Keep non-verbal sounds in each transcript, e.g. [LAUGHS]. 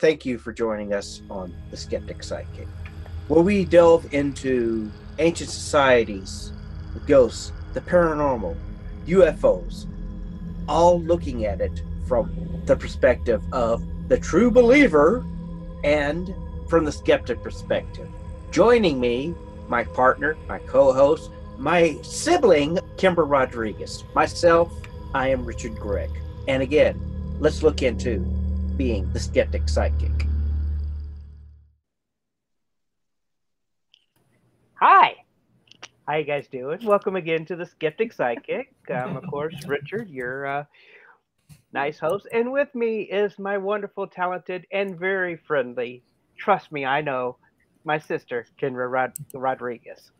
Thank you for joining us on The Skeptic Psychic, where we delve into ancient societies, the ghosts, the paranormal, UFOs, all looking at it from the perspective of the true believer and from the skeptic perspective. Joining me, my partner, my co host, my sibling, Kimber Rodriguez. Myself, I am Richard Gregg. And again, let's look into being the skeptic psychic. Hi. How you guys doing? Welcome again to the Skeptic Psychic. Um, of course, [LAUGHS] Richard, your uh, nice host, and with me is my wonderful, talented, and very friendly. Trust me, I know, my sister, Kendra Rod- Rodriguez.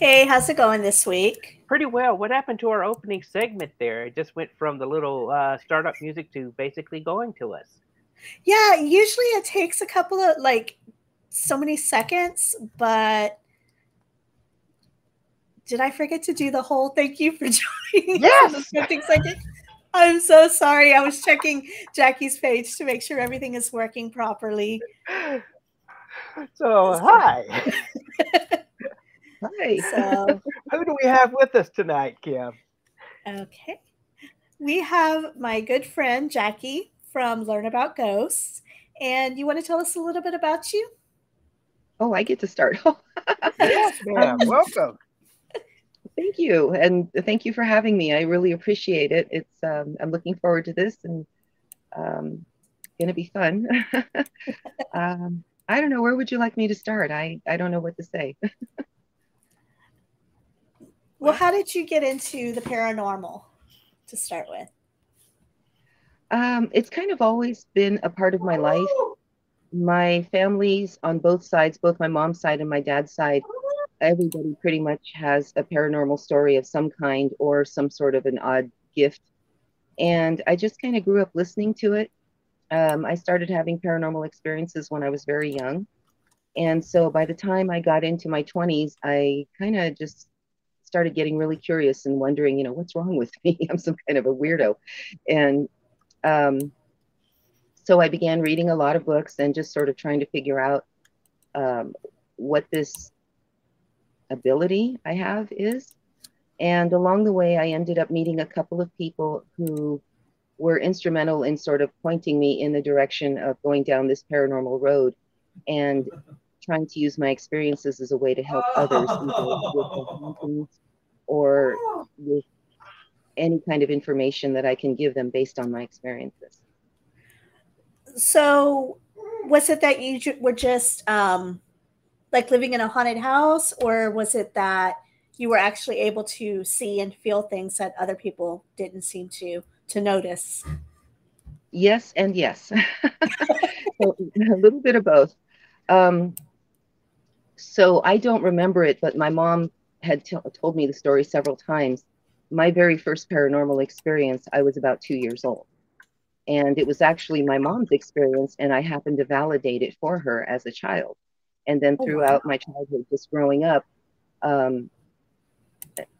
Hey, how's it going this week? Pretty well. What happened to our opening segment there? It just went from the little uh, startup music to basically going to us. Yeah, usually it takes a couple of like so many seconds, but did I forget to do the whole thank you for [LAUGHS] joining? Yes. I'm so sorry. I was checking Jackie's page to make sure everything is working properly. So, hi. [LAUGHS] Hi. So, [LAUGHS] Who do we have with us tonight, Kim? okay. We have my good friend Jackie from Learn About Ghosts. And you want to tell us a little bit about you? Oh, I get to start. [LAUGHS] Yes, ma'am. Welcome. thank you, and thank you for having me. I really appreciate it. It's um, I'm looking forward to this, and um, gonna be fun. [LAUGHS] um, I don't know. Where would you like me to start? I I don't know what to say. [LAUGHS] Well, how did you get into the paranormal to start with? Um, it's kind of always been a part of my life. My families on both sides, both my mom's side and my dad's side, everybody pretty much has a paranormal story of some kind or some sort of an odd gift. And I just kind of grew up listening to it. Um, I started having paranormal experiences when I was very young. And so by the time I got into my 20s, I kind of just started getting really curious and wondering, you know, what's wrong with [LAUGHS] me? I'm some kind of a weirdo. And um, so I began reading a lot of books and just sort of trying to figure out um, what this ability I have is. And along the way, I ended up meeting a couple of people who were instrumental in sort of pointing me in the direction of going down this paranormal road and trying to use my experiences as a way to help others with or with any kind of information that I can give them based on my experiences. So, was it that you were just um, like living in a haunted house, or was it that you were actually able to see and feel things that other people didn't seem to to notice? Yes, and yes. [LAUGHS] so, a little bit of both. Um, so I don't remember it, but my mom had t- told me the story several times. My very first paranormal experience, I was about two years old. And it was actually my mom's experience, and I happened to validate it for her as a child. And then Oh, wow. throughout my childhood, just growing up, um,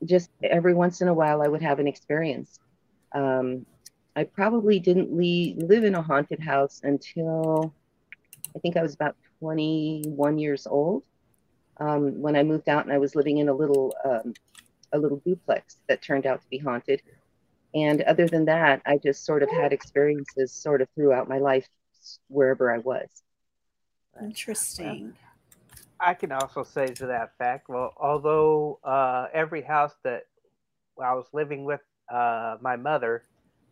just every once in a while, I would have an experience. Um, I probably didn't le- live in a haunted house until I think I was about 21 years old um, when I moved out and I was living in a little um, a little duplex that turned out to be haunted. And other than that, I just sort of had experiences sort of throughout my life wherever I was. Interesting. I can also say to that fact, well, although uh, every house that I was living with uh, my mother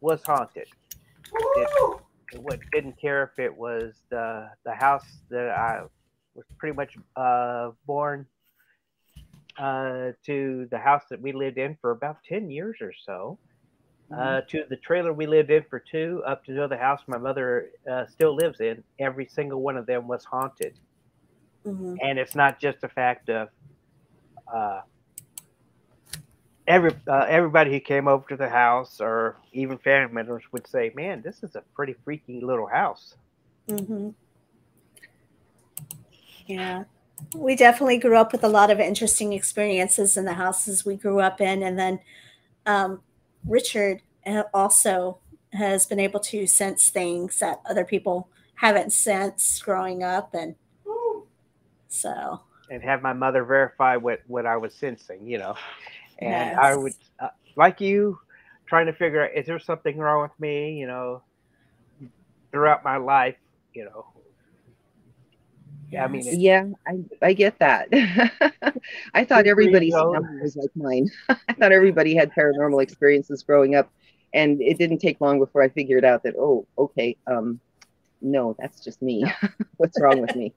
was haunted, it, it didn't care if it was the the house that I was pretty much uh, born uh, to the house that we lived in for about ten years or so. Uh, to the trailer we lived in for two, up to the house my mother uh, still lives in. Every single one of them was haunted Mhm. and it's not just a fact of uh, every uh, everybody who came over to the house or even family members would say, "Man, this is a pretty freaky little house." Mhm. Yeah. We definitely grew up with a lot of interesting experiences in the houses we grew up in. And then um, Richard uh, also has been able to sense things that other people haven't since growing up, and so and have my mother verify what what I was sensing, you know. And Yes. I would, uh, like you, trying to figure out is there something wrong with me, you know. Throughout my life, you know, Yeah, I mean, it- Yeah, I, I get that. [LAUGHS] I thought Good for you, everybody's number was like mine. [LAUGHS] I thought everybody had paranormal experiences growing up, and it didn't take long before I figured out that oh, okay, um, no, that's just me. [LAUGHS] What's wrong with me?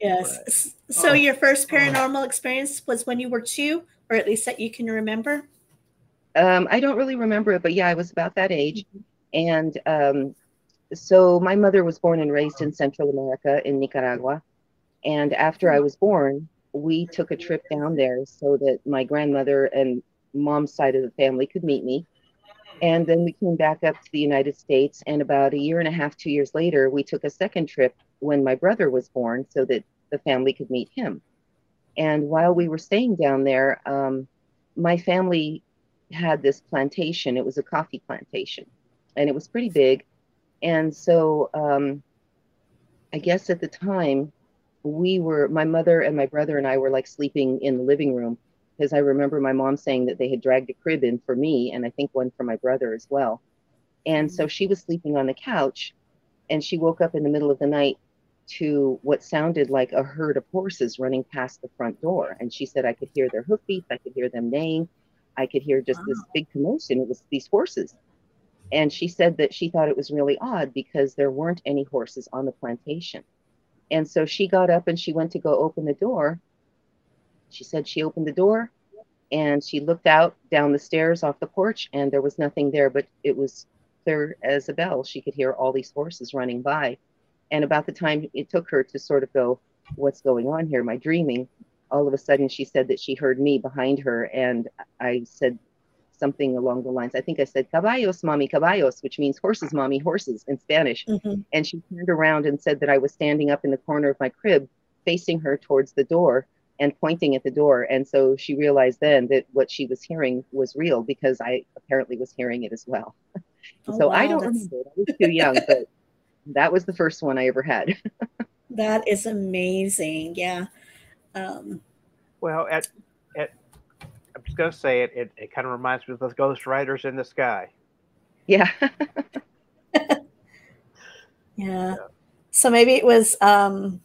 Yes. Right. So Oh. your first paranormal experience was when you were two, or at least that you can remember? Um, I don't really remember it, but yeah, I was about that age, and um, so my mother was born and raised in Central America in Nicaragua, and after I was born, we took a trip down there so that my grandmother and mom's side of the family could meet me. And then we came back up to the United States. And about a year and a half, two years later, we took a second trip when my brother was born so that the family could meet him. And while we were staying down there, um, my family had this plantation. It was a coffee plantation, and it was pretty big. And so um, I guess at the time, we were, my mother and my brother and I were like sleeping in the living room because I remember my mom saying that they had dragged a crib in for me and I think one for my brother as well. And so she was sleeping on the couch and she woke up in the middle of the night to what sounded like a herd of horses running past the front door. And she said, I could hear their hoofbeats, I could hear them neighing, I could hear just this big commotion. It was these horses. And she said that she thought it was really odd because there weren't any horses on the plantation. And so she got up and she went to go open the door. She said she opened the door and she looked out down the stairs off the porch and there was nothing there, but it was clear as a bell. She could hear all these horses running by. And about the time it took her to sort of go, What's going on here? I dreaming? All of a sudden, she said that she heard me behind her. And I said something along the lines I think I said, Caballos, mommy, caballos, which means horses, mommy, horses in Spanish. Mhm. And she turned around and said that I was standing up in the corner of my crib, facing her towards the door and pointing at the door. And so she realized then that what she was hearing was real because I apparently was hearing it as well. [LAUGHS] Oh, so I don't that's- remember. I was too young, [LAUGHS] but that was the first one I ever had. [LAUGHS] That is amazing. Yeah. Um, well, at at just gonna say it. It, it kind of reminds me of the Ghost Riders in the sky. yeah. [LAUGHS] [LAUGHS] yeah. So maybe it was um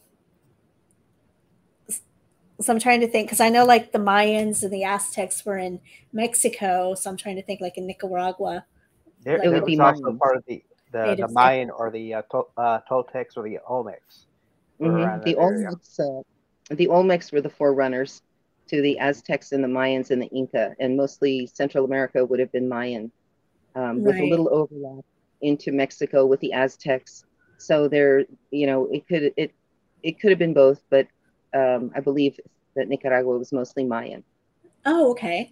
so I'm trying to think because I know like the Mayans and the Aztecs were in Mexico, so I'm trying to think like in Nicaragua. There, It would be also Mayans. part of the the, the Mayan or the uh, Tol- uh, Toltecs or the Olmecs. were Mhm. The. Olmecs, uh, the Olmecs were the forerunners to the Aztecs and the Mayans and the Inca, and mostly Central America would have been Mayan, um, with a little overlap into Mexico with the Aztecs. So there, you know, it could it it could have been both, but um, I believe that Nicaragua was mostly Mayan. Oh, okay.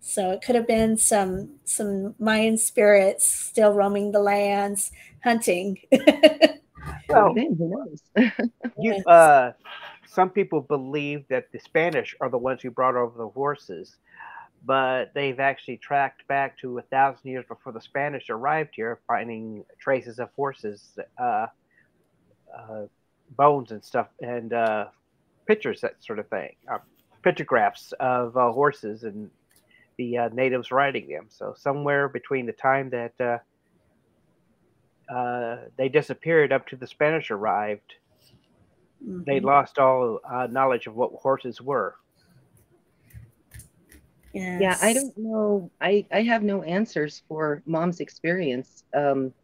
So it could have been some some Mayan spirits still roaming the lands, hunting. Could [LAUGHS] Well, have who knows? [LAUGHS] you, uh, some people believe that the Spanish are the ones who brought over the horses, but they've actually tracked back to a thousand years before the Spanish arrived here, finding traces of horses, uh, uh, bones and stuff, and uh, pictures, that sort of thing, uh, pictographs of uh, horses and the uh, natives riding them. So somewhere between the time that uh, they disappeared up to the Spanish arrived, they Mhm. lost all uh, knowledge of what horses were. Yeah, I don't know. I I have no answers for mom's experience. Um,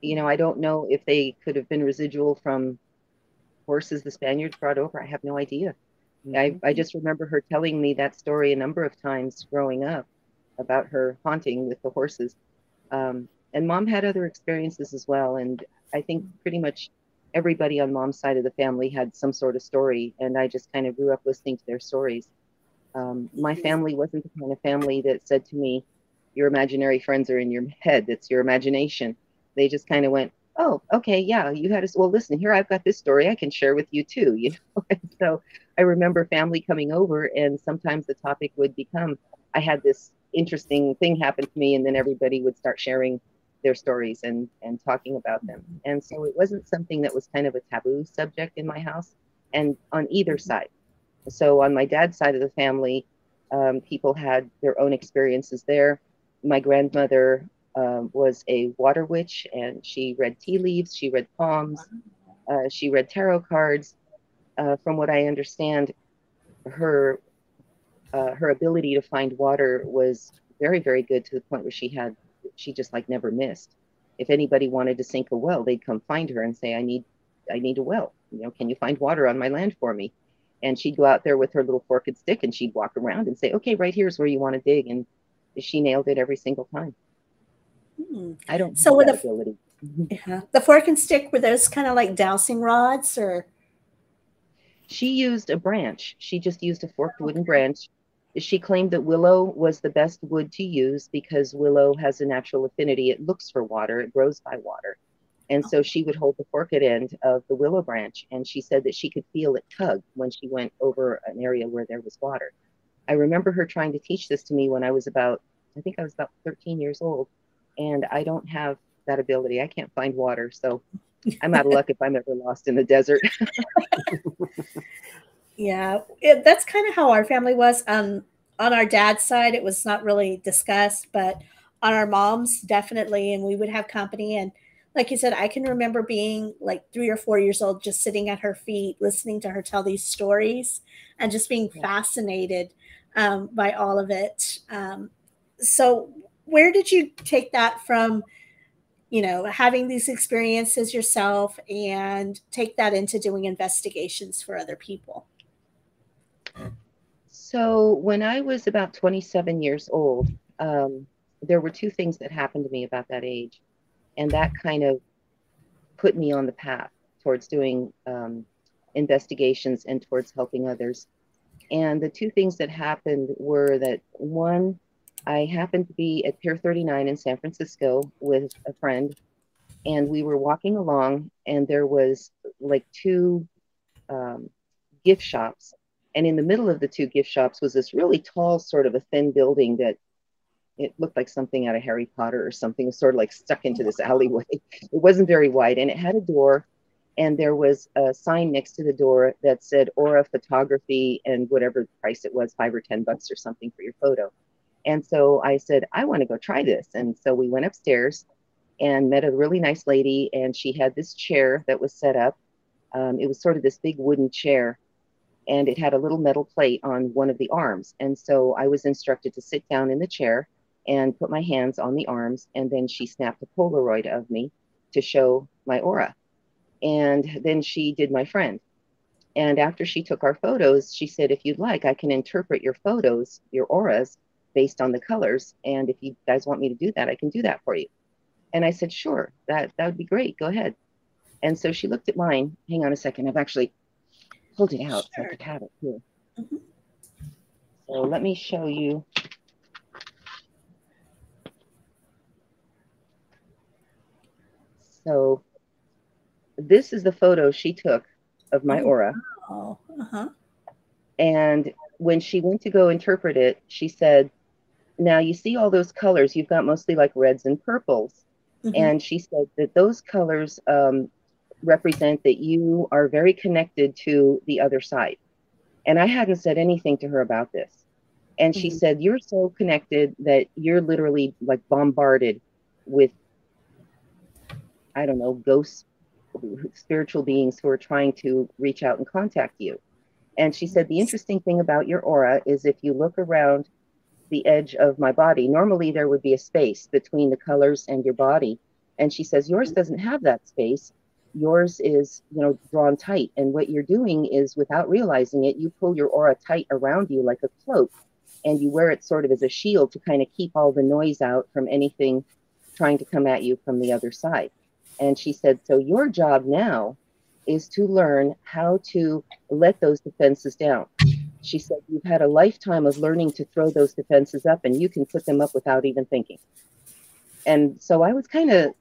you know, I don't know if they could have been residual from horses the Spaniards brought over. I have no idea. I, I just remember her telling me that story a number of times growing up about her haunting with the horses. Um, and mom had other experiences as well. And I think pretty much everybody on mom's side of the family had some sort of story. And I just kind of grew up listening to their stories. Um, my family wasn't the kind of family that said to me, Your imaginary friends are in your head, it's your imagination. They just kind of went, Oh, okay, yeah, you had us. Well, listen, here I've got this story I can share with you too, [LAUGHS] you know. [LAUGHS] And so I remember family coming over, and sometimes the topic would become, I had this interesting thing happen to me, and then everybody would start sharing their stories and and talking about them. And so it wasn't something that was kind of a taboo subject in my house, and on either side. So on my dad's side of the family, um, people had their own experiences there. My grandmother um, was a water witch, and she read tea leaves, she read palms, uh, she read tarot cards. Uh, from what I understand, her uh, her ability to find water was very, very good to the point where she had she just like never missed. If anybody wanted to sink a well, they'd come find her and say, "I need, I need a well. You know, can you find water on my land for me?" And she'd go out there with her little fork and stick and she'd walk around and say, "Okay, right here's where you want to dig," and she nailed it every single time. Hmm. I don't So with the- ability. Yeah. The fork and stick were those kind of like dowsing rods, or She used a branch. She just used a forked wooden branch. She claimed that willow was the best wood to use because willow has a natural affinity. It looks for water, it grows by water. And so she would hold the forked end of the willow branch, and she said that she could feel it tug when she went over an area where there was water. I remember her trying to teach this to me when I was about, I think I was about 13 years old, and I don't have that ability. I can't find water, so I'm out of luck if I'm ever lost in the desert. [LAUGHS] yeah, it, that's kind of how our family was. Um, on our dad's side, it was not really discussed, but on our mom's, definitely. And we would have company. And like you said, I can remember being like three or four years old, just sitting at her feet, listening to her tell these stories, and just being Yeah. fascinated um, by all of it. Um, so, where did you take that from? You know, having these experiences yourself and take that into doing investigations for other people. So when I was about 27 years old, um, there were two things that happened to me about that age, and that kind of put me on the path towards doing um, investigations and towards helping others. And the two things that happened were that one, I happened to be at Pier 39 in San Francisco with a friend, and we were walking along, and there was like two um, gift shops and in the middle of the two gift shops was this really tall sort of a thin building that it looked like something out of harry potter or something sort of like stuck into this alleyway. It wasn't very wide and it had a door and there was a sign next to the door that said aura photography and whatever price it was five or ten bucks or something for your photo. And so i said i want to go try this. And so we went upstairs and met a really nice lady and she had this chair that was set up. Um, it was sort of this big wooden chair and it had a little metal plate on one of the arms. And so I was instructed to sit down in the chair and put my hands on the arms. And then she snapped a Polaroid of me to show my aura. And then she did my friend. And after she took our photos, she said, if you'd like, I can interpret your photos, your auras, based on the colors. And if you guys want me to do that, I can do that for you. And I said, sure, that, that would be great. Go ahead. And so she looked at mine. Hang on a second. I've actually pulled it out so I Sure. could have it here. Mhm. So let me show you. So this is the photo she took of my Oh. aura. Oh, uh-huh. And when she went to go interpret it, she said, Now you see all those colors, you've got mostly like reds and purples. Mhm. And she said that those colors um, represent that you are very connected to the other side. And I hadn't said anything to her about this. And she Mhm. said, You're so connected that you're literally like bombarded with, I don't know, ghosts, spiritual beings who are trying to reach out and contact you. And she said, The interesting thing about your aura is if you look around the edge of my body, normally there would be a space between the colors and your body. And she says, Yours doesn't have that space. Yours is, you know, drawn tight. And what you're doing is, without realizing it, you pull your aura tight around you like a cloak and you wear it sort of as a shield to kind of keep all the noise out from anything trying to come at you from the other side. And she said, So your job now is to learn how to let those defenses down. She said, You've had a lifetime of learning to throw those defenses up and you can put them up without even thinking. And so I was kind of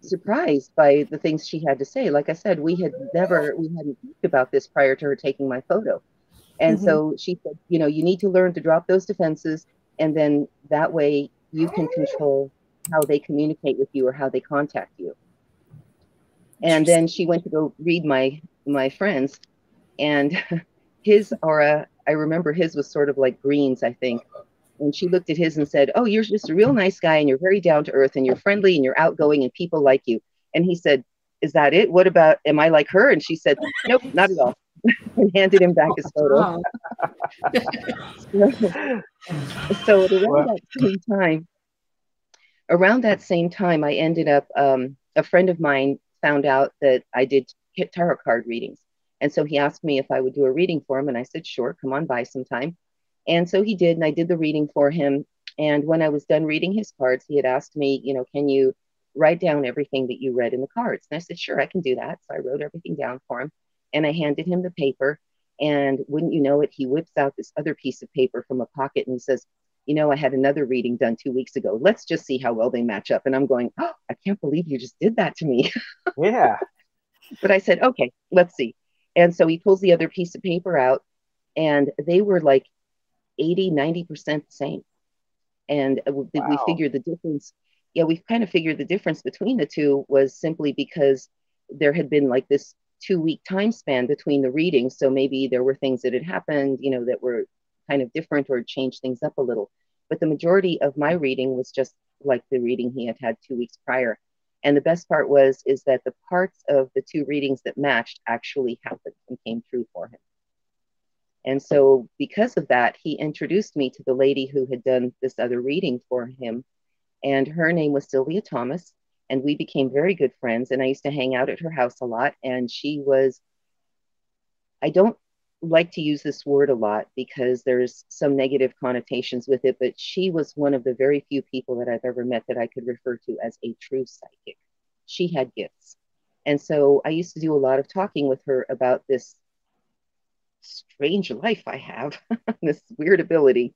surprised by the things she had to say. Like I said, we had never, we hadn't talked about this prior to her taking my photo. And Mhm. so she said, You know, you need to learn to drop those defenses. And then that way you can control how they communicate with you or how they contact you. And then she went to go read my my friends, and [LAUGHS] his aura, I remember his was sort of like greens, I think. And she looked at his and said, "Oh, you're just a real nice guy, and you're very down to earth, and you're friendly, and you're outgoing, and people like you." And he said, "Is that it? What about? Am I like her?" And she said, "Nope, not at all." [LAUGHS] and handed him back his photo. [LAUGHS] [LAUGHS] so, so around that same time, around that same time, I ended up. Um, a friend of mine found out that I did tarot card readings, and so he asked me if I would do a reading for him, and I said, "Sure, come on by sometime." And so he did, and I did the reading for him. And when I was done reading his cards, he had asked me, you know, can you write down everything that you read in the cards? And I said, sure, I can do that. So I wrote everything down for him and I handed him the paper. And wouldn't you know it, he whips out this other piece of paper from a pocket and he says, You know, I had another reading done two weeks ago. Let's just see how well they match up. And I'm going, Oh, I can't believe you just did that to me. [LAUGHS] Yeah. but I said, Okay, let's see. And so he pulls the other piece of paper out, and they were like 80, 90% the same. And uh, wow. we figured the difference. Yeah, we kind of figured the difference between the two was simply because there had been like this two week time span between the readings. So maybe there were things that had happened, you know, that were kind of different or changed things up a little. But the majority of my reading was just like the reading he had had two weeks prior. And the best part was is that the parts of the two readings that matched actually happened and came true for him. And so because of that, he introduced me to the lady who had done this other reading for him. And her name was Sylvia Thomas and we became very good friends. And i used to hang out at her house a lot. And she was i don't like to use this word a lot because there's some negative connotations with it but she was one of the very few people that i've ever met that i could refer to as a true psychic. She had gifts. And so i used to do a lot of talking with her about this strange life i have [LAUGHS] this weird ability.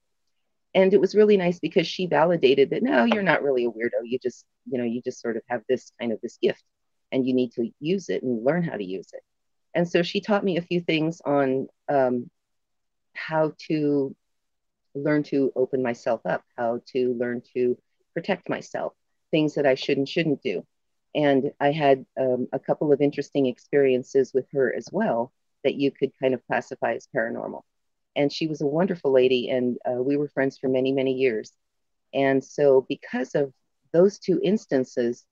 And it was really nice because she validated that no you're not really a weirdo. You just you know you just sort of have this kind of this gift and you need to use it and learn how to use it. And so she taught me a few things on um, how to learn to open myself up how to learn to protect myself things that i should and shouldn't do. And i had um, a couple of interesting experiences with her as well that you could kind of classify as paranormal. And she was a wonderful lady and uh, we were friends for many many years. And so because of those two instances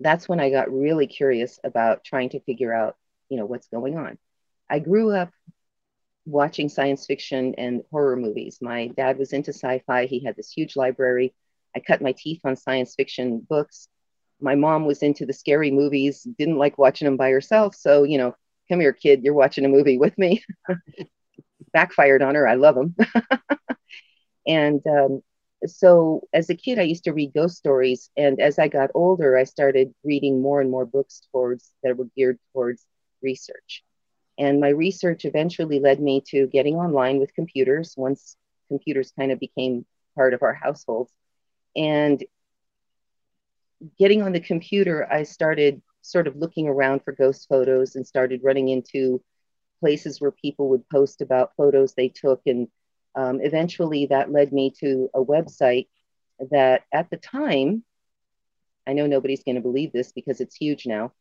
that's when i got really curious about trying to figure out you know what's going on. I grew up watching science fiction and horror movies. My dad was into sci-fi. He had this huge library. I cut my teeth on science fiction books. My mom was into the scary movies didn't like watching them by herself. So you know come here kid you're watching a movie with me [LAUGHS] backfired on her. I love them. [LAUGHS] and um, so as a kid, I used to read ghost stories. And as I got older, I started reading more and more books towards that were geared towards research. And my research eventually led me to getting online with computers once computers kind of became part of our households. And getting on the computer, I started sort of looking around for ghost photos and started running into places where people would post about photos they took. And um, eventually that led me to a website that at the time, I know nobody's going to believe this because it's huge now.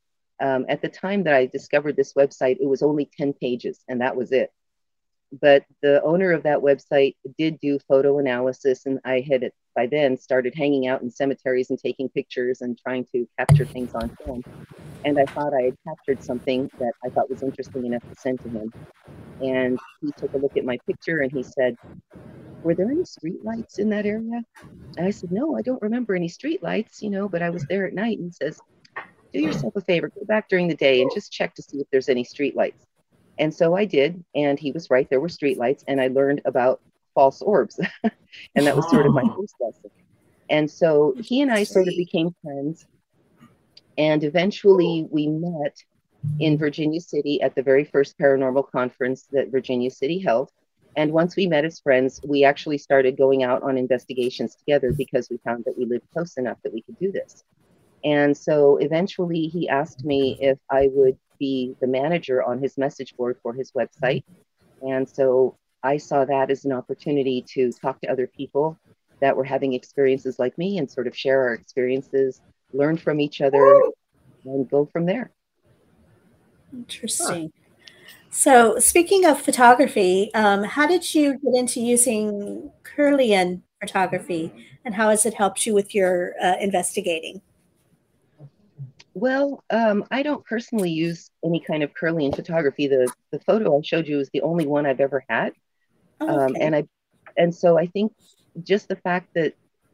Um, at the time that I discovered this website, it was only 10 pages and that was it. But the owner of that website did do photo analysis, and I had by then started hanging out in cemeteries and taking pictures and trying to capture things on film and I thought I had captured something that I thought was interesting enough to send to him. And he took a look at my picture and he said, Were there any street lights in that area? And I said, No, I don't remember any street lights, you know, but I was there at night. And he says, Do yourself a favor, go back during the day and just check to see if there's any street lights. And so I did, and he was right, there were streetlights, and I learned about false orbs. [LAUGHS] and that was sort of my oh. first lesson. And so he and I sort of became friends and eventually we met in Virginia City at the very first paranormal conference that Virginia City held. And once we met as friends, we actually started going out on investigations together because we found that we lived close enough that we could do this. And so eventually he asked me if I would be the manager on his message board for his website. And so I saw that as an opportunity to talk to other people that were having experiences like me and sort of share our experiences, learn from each other, and go from there. Interesting. So, speaking of photography, um, how did you get into using Kirlian photography, and how has it helped you with your uh, investigating? Well, um, I don't personally use any kind of Kirlian photography. The the photo I showed you is the only one I've ever had, Oh, um, and I and so I think just the fact that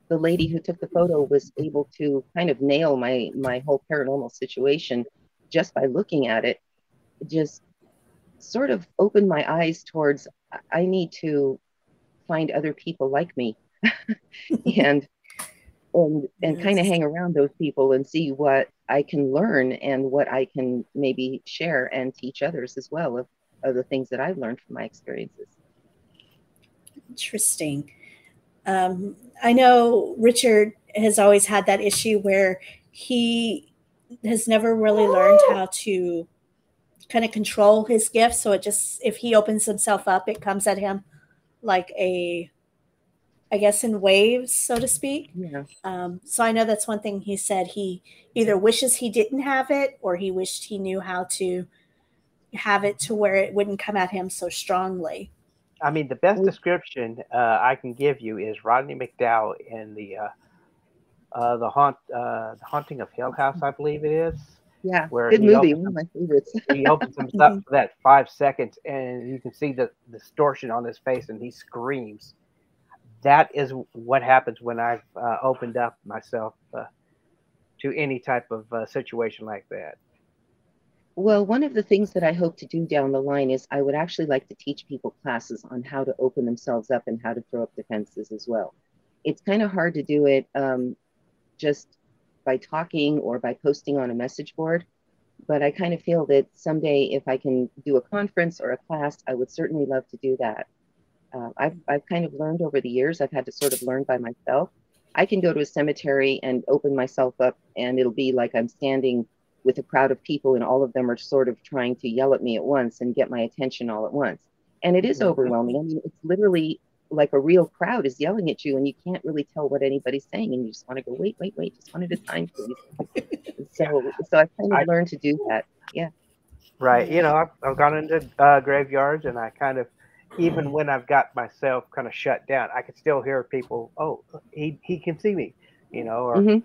the lady who took the photo was able to kind of nail my my whole paranormal situation just by looking at it, just sort of opened my eyes towards I need to find other people like me, [LAUGHS] and and and kind of hang around those people and see what I can learn and what I can maybe share and teach others as well of, of the things that I've learned from my experiences. Interesting. Um, I know Richard has always had that issue where he has never really learned how to kind of control his gift. So it just, if he opens himself up, it comes at him like a, I guess, in waves, so to speak. Yeah. Um, so I know that's one thing he said. He either wishes he didn't have it or he wished he knew how to have it to where it wouldn't come at him so strongly. I mean, the best description uh, I can give you is Rodney McDowall in the uh, uh, the haunt uh, the haunting of Hill House, I believe it is. Yeah. Where Good movie. opens One of my favorites. [LAUGHS] He opens himself for that five seconds, and you can see the distortion on his face, and he screams. That is what happens when I've uh, opened up myself uh, to any type of uh, situation like that. Well, one of the things that I hope to do down the line is I would actually like to teach people classes on how to open themselves up and how to throw up defenses as well. It's kind of hard to do it um, just by talking or by posting on a message board, but I kind of feel that someday if I can do a conference or a class, I would certainly love to do that. Uh, I've, I've kind of learned over the years, I've had to sort of learn by myself. I can go to a cemetery and open myself up, and it'll be like I'm standing with a crowd of people and all of them are sort of trying to yell at me at once and get my attention all at once. And it is Mhm. overwhelming. I mean, it's literally like a real crowd is yelling at you and you can't really tell what anybody's saying and you just want to go, wait, wait, wait, just one at a time, please. so so I've kind of I- learned to do that. Yeah. Right. You know, I've, I've gone into uh, graveyards, and I kind of, even when I've got myself kind of shut down, I can still hear people. Oh, he he can see me, you know, or Mhm.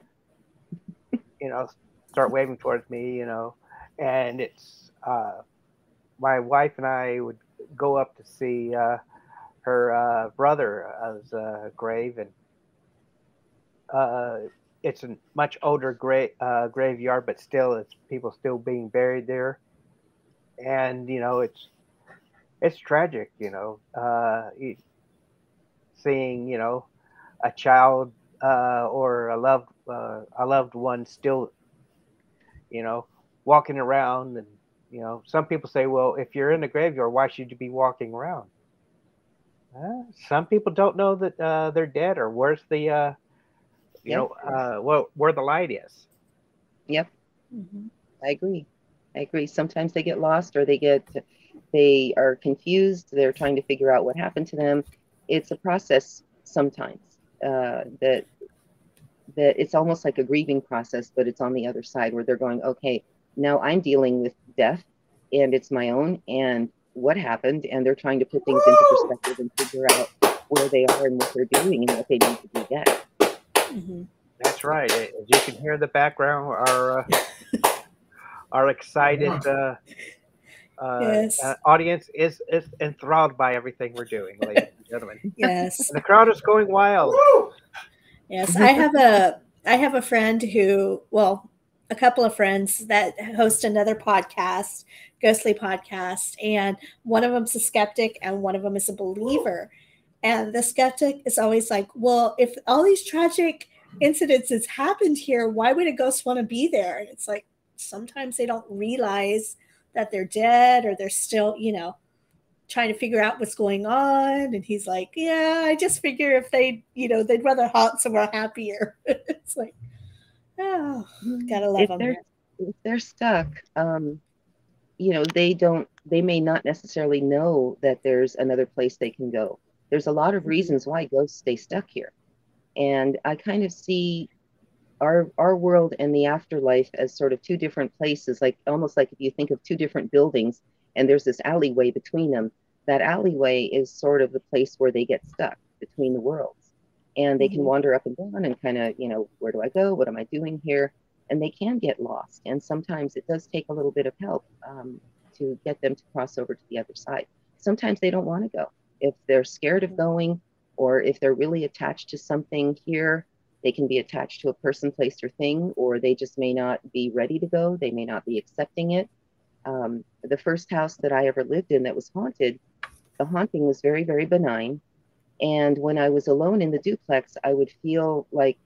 you know, start waving towards me, you know, and it's uh, my wife and I would go up to see uh, her uh, brother's uh, grave, and uh, it's a much older gra- uh, graveyard, but still, it's people still being buried there, and you know, it's it's tragic, you know, uh, seeing you know a child uh, or a loved uh, a loved one still, you know, walking around, and you know, some people say, well, if you're in the graveyard, why should you be walking around? Uh, some people don't know that uh, they're dead, or where's the, uh, you Yeah. know, uh, well, where the light is. Yep. Mhm. I agree. I agree. Sometimes they get lost or they get they are confused. They're trying to figure out what happened to them. It's a process sometimes uh, that that it's almost like a grieving process, but it's on the other side where they're going, okay, now I'm dealing with death and it's my own and what happened, and they're trying to put things into perspective and figure out where they are and what they're doing and what they need to do next. Mhm. That's right. As you can hear in the background, our uh, [LAUGHS] our excited uh, uh, Yes. uh, audience is is enthralled by everything we're doing, ladies and [LAUGHS] gentlemen. Yes. And the crowd is going wild. Yes, I have a I have a friend who, well, a couple of friends that host another podcast, Ghostly Podcast, and one of them's a skeptic and one of them is a believer. And the skeptic is always like, "Well, if all these tragic incidences happened here, why would a ghost want to be there?" And it's like sometimes they don't realize that they're dead or they're still, you know, trying to figure out what's going on. And he's like, Yeah, I just figure if they, you know, they'd rather haunt somewhere happier. [LAUGHS] it's like, oh, gotta love if them. they're if they're stuck um you know they don't they may not necessarily know that there's another place they can go there's a lot of reasons why ghosts stay stuck here And I kind of see our our world and the afterlife as sort of two different places, like almost like if you think of two different buildings and there's this alleyway between them, that alleyway is sort of the place where they get stuck between the worlds. And they can Mhm. wander up and down and kind of, you know, where do I go? What am I doing here? And they can get lost. And sometimes it does take a little bit of help um, to get them to cross over to the other side. Sometimes they don't want to go. If they're scared of going, or if they're really attached to something here, they can be attached to a person, place, or thing, or they just may not be ready to go. They may not be accepting it. Um, the first house that I ever lived in that was haunted, the haunting was very, very benign. And when I was alone in the duplex, I would feel like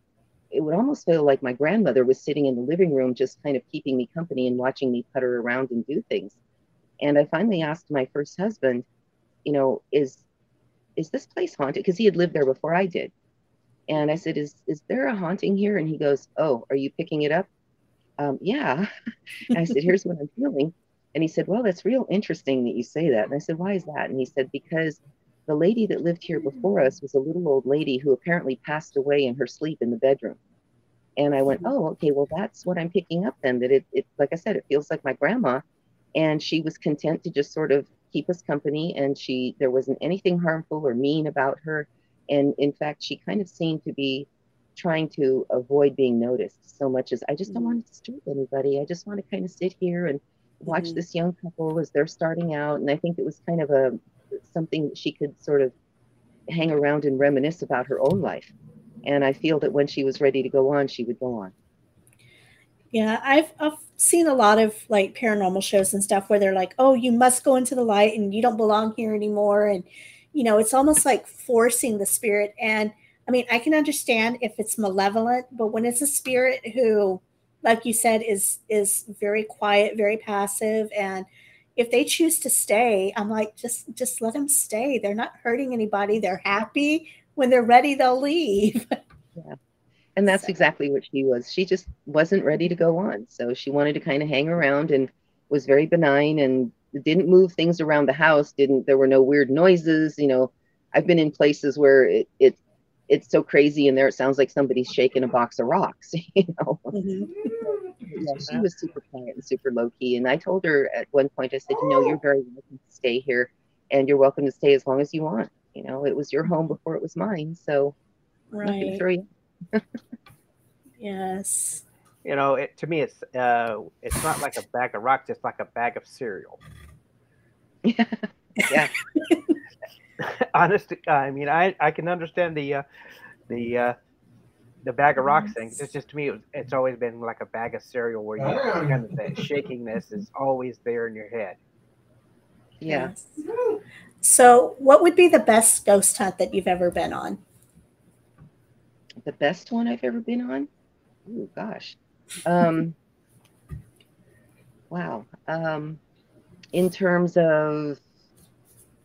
it would almost feel like my grandmother was sitting in the living room, just kind of keeping me company and watching me putter around and do things. And I finally asked my first husband, you know, is is this place haunted? Because he had lived there before I did. And I said, is is there a haunting here? And he goes, oh, are you picking it up? Um, yeah. [LAUGHS] I said, here's what I'm feeling. And he said, well, that's real interesting that you say that. And I said, why is that? And he said, because the lady that lived here before us was a little old lady who apparently passed away in her sleep in the bedroom. And I went, oh, okay, well, that's what I'm picking up then. That it, it, like I said, it feels like my grandma, and she was content to just sort of keep us company, and she there wasn't anything harmful or mean about her, and in fact, she kind of seemed to be trying to avoid being noticed so much as I just don't Mhm. want to disturb anybody. I just want to kind of sit here and watch Mhm. this young couple as they're starting out, and I think it was kind of a something that she could sort of hang around and reminisce about her own life. And I feel that when she was ready to go on, she would go on. Yeah, I've I've seen a lot of like paranormal shows and stuff where they're like, "Oh, you must go into the light and you don't belong here anymore." And you know, it's almost like forcing the spirit. And I mean, I can understand if it's malevolent, but when it's a spirit who, like you said, is is very quiet, very passive, and if they choose to stay, I'm like, just just let them stay. They're not hurting anybody. They're happy. When they're ready, they'll leave. [LAUGHS] yeah. And that's So- exactly what she was. She just wasn't ready to go on. So she wanted to kind of hang around and was very benign and didn't move things around the house. Didn't there were no weird noises. You know, I've been in places where it, it it's so crazy in there it sounds like somebody's shaking a box of rocks, [LAUGHS] you know. Mhm. Yeah, she was super quiet and super low key. And I told her at one point, I said, you know, you're very welcome to stay here and you're welcome to stay as long as you want. You know, it was your home before it was mine. So I'm not gonna Right. throw you. [LAUGHS] Yes. You know, it, to me, it's uh, it's not like a bag of rocks; it's like a bag of cereal. [LAUGHS] yeah. [LAUGHS] Honest, I mean, I I can understand the uh, the uh, the bag of rocks thing. It's just to me, it was, it's always been like a bag of cereal where you kind of the shakiness is always there in your head. Yeah. Yes. So, what would be the best ghost hunt that you've ever been on? The best one I've ever been on? Oh gosh. [LAUGHS] Um wow. Um in terms of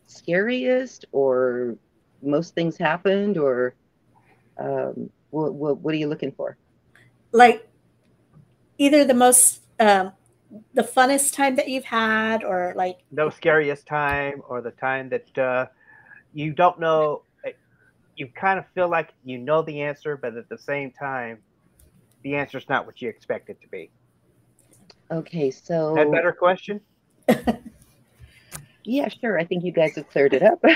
scariest or most things happened or um what, what, what are you looking for? Like, either the most, um, the funnest time that you've had, or like, No scariest time or the time that uh, you don't know. eh, You kind of feel like you know the answer, but at the same time, the answer is not what you expect it to be. Okay, so That better question? Yeah, sure. I think you guys have cleared it up. [LAUGHS]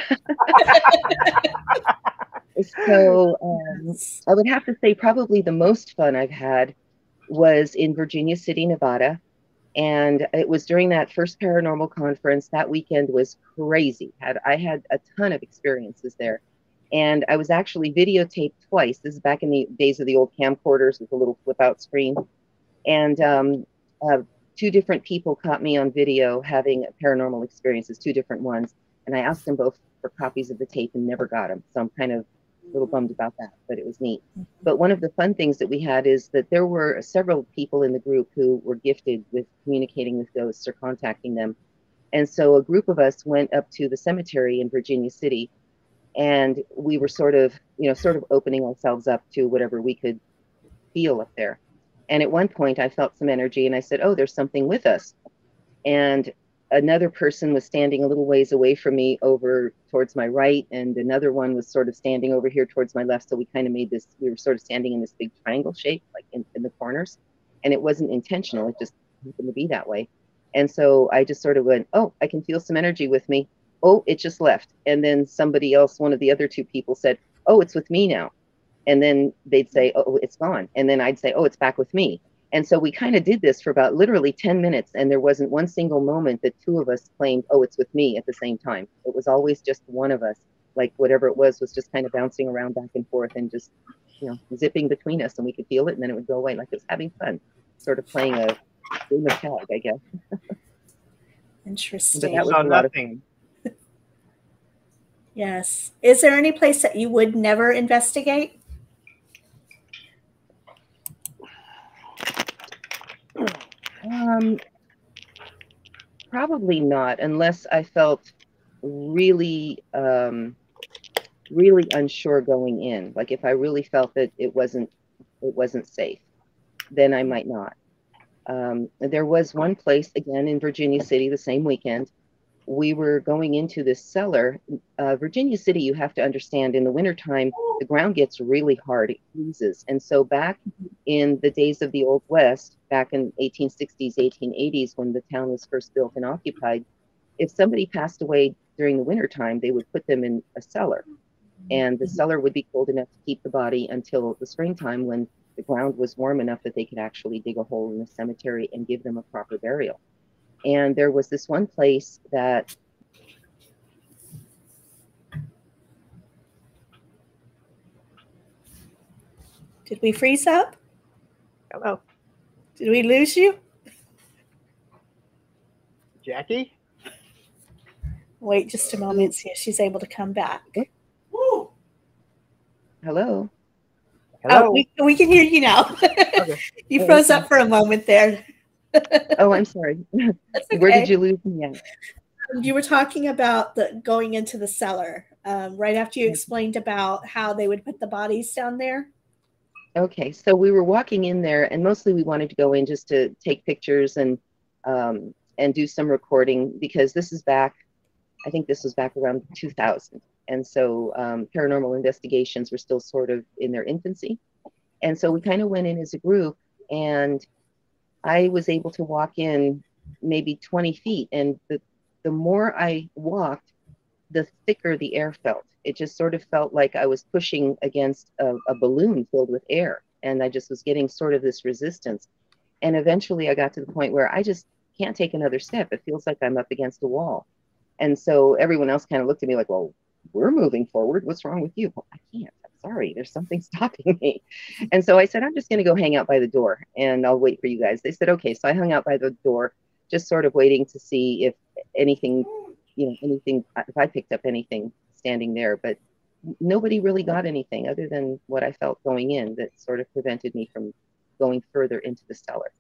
so um, I would have to say probably the most fun I've had was in Virginia City, Nevada. And it was during that first paranormal conference. That weekend was crazy. Had I had a ton of experiences there. And I was actually videotaped twice. This is back in the days of the old camcorders with a little flip out screen. And um, uh, two different people caught me on video having paranormal experiences, two different ones. And I asked them both for copies of the tape and never got them. So I'm kind of a little bummed about that, but it was neat. Mm-hmm. But one of the fun things that we had is that there were several people in the group who were gifted with communicating with ghosts or contacting them. And so a group of us went up to the cemetery in Virginia City and we were sort of, you know, sort of opening ourselves up to whatever we could feel up there. And at one point I felt some energy and I said, Oh, there's something with us. And another person was standing a little ways away from me over towards my right, and another one was sort of standing over here towards my left. So we kind of made this, we were sort of standing in this big triangle shape, like in, in the corners. And it wasn't intentional, it just happened to be that way. And so I just sort of went, Oh, I can feel some energy with me. Oh, it just left. And then somebody else, one of the other two people said, Oh, it's with me now. And then they'd say, oh, oh, it's gone. And then I'd say, Oh, it's back with me. And so we kind of did this for about literally 10 minutes, and there wasn't one single moment that two of us claimed, oh, it's with me at the same time. It was always just one of us, like whatever it was, was just kind of bouncing around back and forth and just, you know, zipping between us, and we could feel it, and then it would go away, like it was having fun, sort of playing a game of tag, I guess. [LAUGHS] Interesting. But that was So a lot of nothing. [LAUGHS] Yes. Is there any place that you would never investigate? Um, probably not, unless I felt really, um, really unsure going in. Like if I really felt that it wasn't, it wasn't safe, then I might not. Um, there was one place again in Virginia City the same weekend. We were going into this cellar. Uh, Virginia City, you have to understand, in the wintertime, the ground gets really hard. It freezes. And so back in the days of the Old West, back in 1860s, 1880s, when the town was first built and occupied, if somebody passed away during the wintertime, they would put them in a cellar. And the cellar would be cold enough to keep the body until the springtime when the ground was warm enough that they could actually dig a hole in the cemetery and give them a proper burial. And there was this one place that Did we freeze up? Hello, Did we lose you? Jackie. Wait just a moment, see if she's able to come back. hello, Hello. Oh, we, we can hear you now. [LAUGHS] you Oh, froze up for a moment there. Oh, I'm sorry. [LAUGHS] That's Where did you lose me at? You were talking about the going into the cellar um, right after you explained about how they would put the bodies down there. Okay, so we were walking in there, and mostly we wanted to go in just to take pictures and um, and do some recording because this is back. I think this was back around 2000, and so um, paranormal investigations were still sort of in their infancy, and so we kind of went in as a group, and I was able to walk in maybe 20 feet, and the the more I walked, the thicker the air felt. It just sort of felt like I was pushing against a, a balloon filled with air. And I just was getting sort of this resistance. And eventually I got to the point where I just can't take another step. It feels like I'm up against a wall. And so everyone else kind of looked at me like, well, we're moving forward. What's wrong with you? Well, I can't. I'm sorry. There's something [LAUGHS] stopping me. And so I said, I'm just going to go hang out by the door and I'll wait for you guys. They said, okay. So I hung out by the door, just sort of waiting to see if anything, you know, anything, if I picked up anything standing there. But nobody really got anything other than what I felt going in that sort of prevented me from going further into the cellar.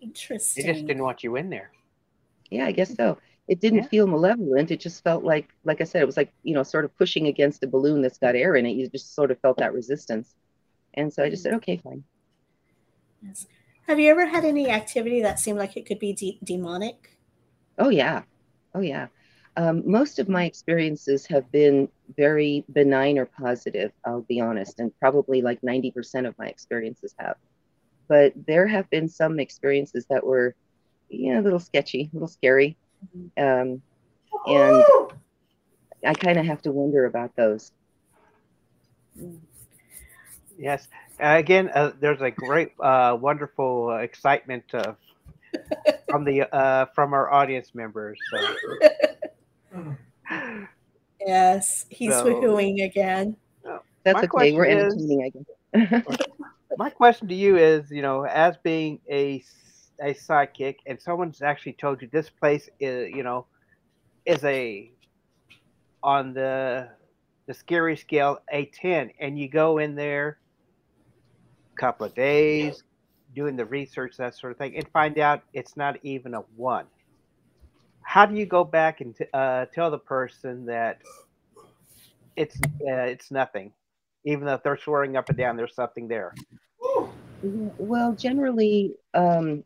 Interesting. They just didn't want you in there. Yeah, I guess so. It didn't Yeah. feel malevolent. It just felt like, like I said, it was like, you know, sort of pushing against a balloon that's got air in it. You just sort of felt that resistance. And so I just said, okay, fine. Yes. Have you ever had any activity that seemed like it could be de- demonic? Oh, yeah. Oh, yeah. Um, most of my experiences have been very benign or positive, I'll be honest, and probably like 90% of my experiences have. But there have been some experiences that were, you know, a little sketchy, a little scary. Um, and I kind of have to wonder about those. Yes. Uh, again, uh, there's a great, uh, wonderful uh, excitement uh, from the uh, from our audience members. So. [LAUGHS] Yes, he's So- woohooing again. That's My okay. We're is- entertaining, I guess. [LAUGHS] My question to you is, you know, as being a a sidekick, and someone's actually told you this place is, you know, is a on the the scary scale a ten, and you go in there, a couple of days, doing the research that sort of thing, and find out it's not even a one. How do you go back and t- uh, tell the person that it's uh, it's nothing, even though they're swearing up and down there's something there? Well, generally, um,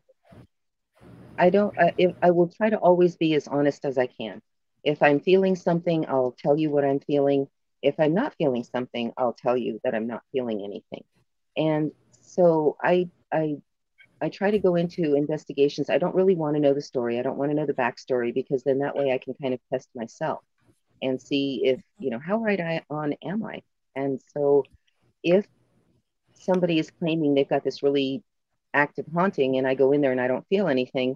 I don't. I, if, I will try to always be as honest as I can. If I'm feeling something, I'll tell you what I'm feeling. If I'm not feeling something, I'll tell you that I'm not feeling anything. And so I I I try to go into investigations. I don't really want to know the story. I don't want to know the backstory because then that way I can kind of test myself and see if, you know, how right I, on am I? And so if somebody is claiming they've got this really active haunting and I go in there and I don't feel anything,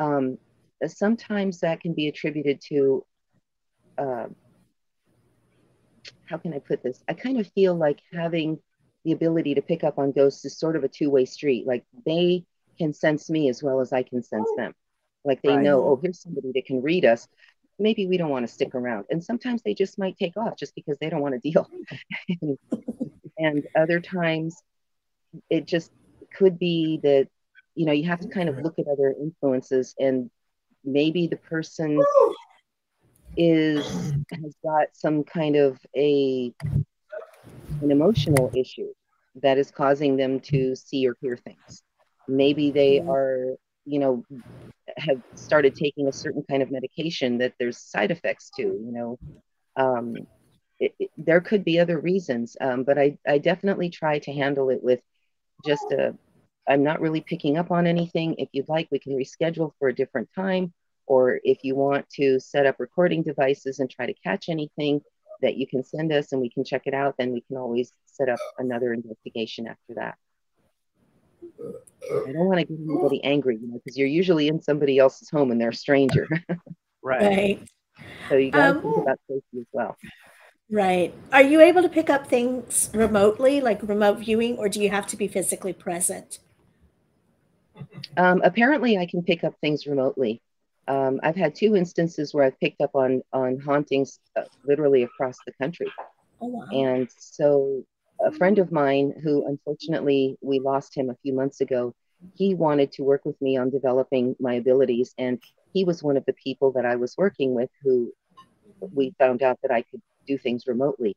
um, sometimes that can be attributed to, uh, how can I put this? I kind of feel like having the ability to pick up on ghosts is sort of a two-way street. Like they can sense me as well as I can sense them. Like they right. know, oh, here's somebody that can read us. Maybe we don't want to stick around. And sometimes they just might take off just because they don't want to deal. and, [LAUGHS] and other times it just could be that, you know, you have to kind of look at other influences and maybe the person is has got some kind of a an emotional issue that is causing them to see or hear things. Maybe they mm-hmm. are, you know, have started taking a certain kind of medication that there's side effects to, you know. Um, it, it, there could be other reasons, um, but I, I definitely try to handle it with just a, I'm not really picking up on anything. If you'd like, we can reschedule for a different time. Or if you want to set up recording devices and try to catch anything, that you can send us and we can check it out, then we can always set up another investigation after that. I don't want to get anybody angry, you know, because you're usually in somebody else's home and they're a stranger. [LAUGHS] right. So you got to um, think about safety as well. Right. Are you able to pick up things remotely, like remote viewing, or do you have to be physically present? Um, apparently, I can pick up things remotely. Um, I've had two instances where I've picked up on on hauntings uh, literally across the country. Oh, wow. And so a friend of mine who unfortunately we lost him a few months ago, he wanted to work with me on developing my abilities and he was one of the people that I was working with who we found out that I could do things remotely.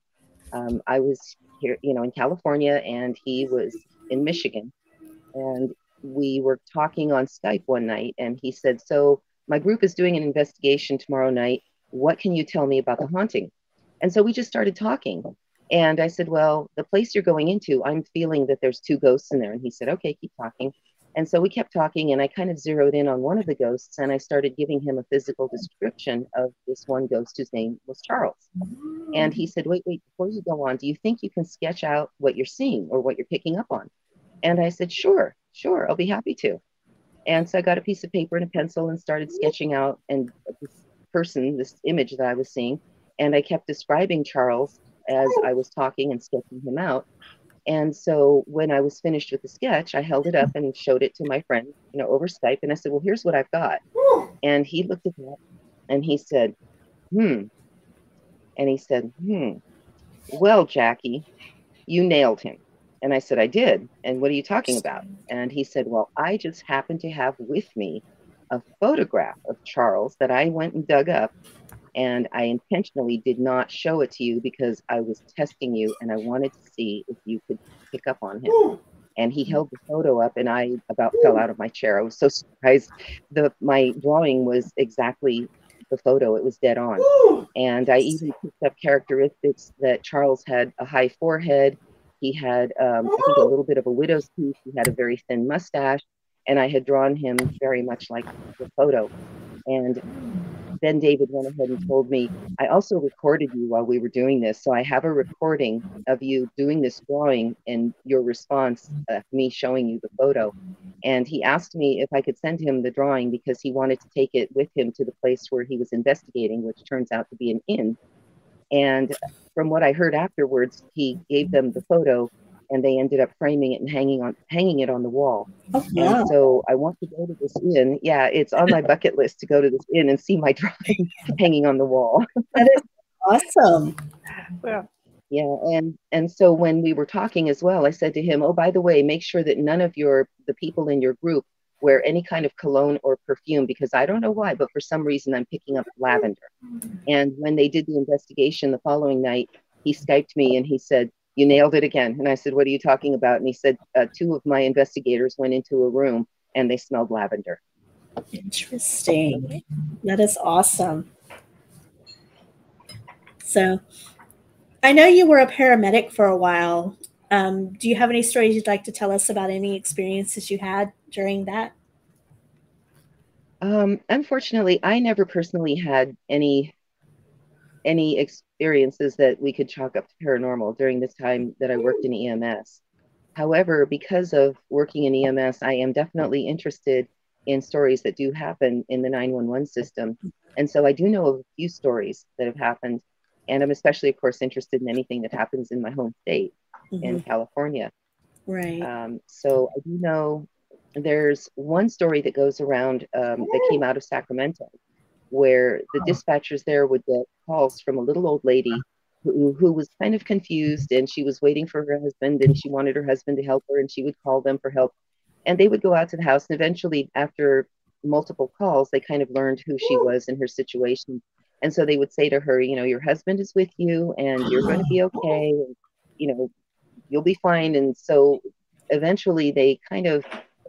Um, I was here, you know, in California and he was in Michigan. And we were talking on Skype one night and he said, So my group is doing an investigation tomorrow night. What can you tell me about the haunting? And so we just started talking. And I said, Well, the place you're going into, I'm feeling that there's two ghosts in there. And he said, Okay, keep talking. And so we kept talking, and I kind of zeroed in on one of the ghosts, and I started giving him a physical description of this one ghost whose name was Charles. And he said, Wait, wait, before you go on, do you think you can sketch out what you're seeing or what you're picking up on? And I said, Sure, sure, I'll be happy to. And so I got a piece of paper and a pencil and started sketching out and this person, this image that I was seeing. And I kept describing Charles as I was talking and sketching him out. And so when I was finished with the sketch, I held it up and showed it to my friend, you know, over Skype. And I said, Well, here's what I've got. And he looked at that and he said, Hmm. And he said, Hmm. Well, Jackie, you nailed him. And I said, I did. And what are you talking about? And he said, Well, I just happened to have with me a photograph of Charles that I went and dug up. And I intentionally did not show it to you because I was testing you and I wanted to see if you could pick up on him. And he held the photo up and I about fell out of my chair. I was so surprised. The my drawing was exactly the photo. It was dead on. And I even picked up characteristics that Charles had a high forehead he had, um, I think, a little bit of a widow's peak. He had a very thin mustache, and I had drawn him very much like the photo. And then David went ahead and told me, I also recorded you while we were doing this. So I have a recording of you doing this drawing and your response, uh, me showing you the photo. And he asked me if I could send him the drawing because he wanted to take it with him to the place where he was investigating, which turns out to be an inn. And from what I heard afterwards, he gave them the photo and they ended up framing it and hanging on hanging it on the wall. Oh, yeah. And so I want to go to this inn. Yeah, it's on my bucket list to go to this inn and see my [LAUGHS] drawing [LAUGHS] hanging on the wall. [LAUGHS] that is awesome. Yeah. Yeah, and and so when we were talking as well, I said to him, "Oh, by the way, make sure that none of your the people in your group wear any kind of cologne or perfume because I don't know why, but for some reason I'm picking up lavender. And when they did the investigation the following night, he Skyped me and he said, You nailed it again. And I said, What are you talking about? And he said, uh, Two of my investigators went into a room and they smelled lavender. Interesting. That is awesome. So, I know you were a paramedic for a while. Um, do you have any stories you'd like to tell us about any experiences you had during that? Um, unfortunately, I never personally had any any experiences that we could chalk up to paranormal during this time that I worked in EMS. However, because of working in EMS, I am definitely interested in stories that do happen in the 911 system. And so I do know of a few stories that have happened. And I'm especially, of course, interested in anything that happens in my home state mm-hmm. in California. Right. Um, so I do know there's one story that goes around um, that came out of Sacramento where the dispatchers there would get calls from a little old lady who, who was kind of confused and she was waiting for her husband and she wanted her husband to help her and she would call them for help. And they would go out to the house and eventually after multiple calls they kind of learned who she was and her situation. And so they would say to her you know your husband is with you and you're going to be [GASPS] okay and, you know you'll be fine. And so eventually they kind of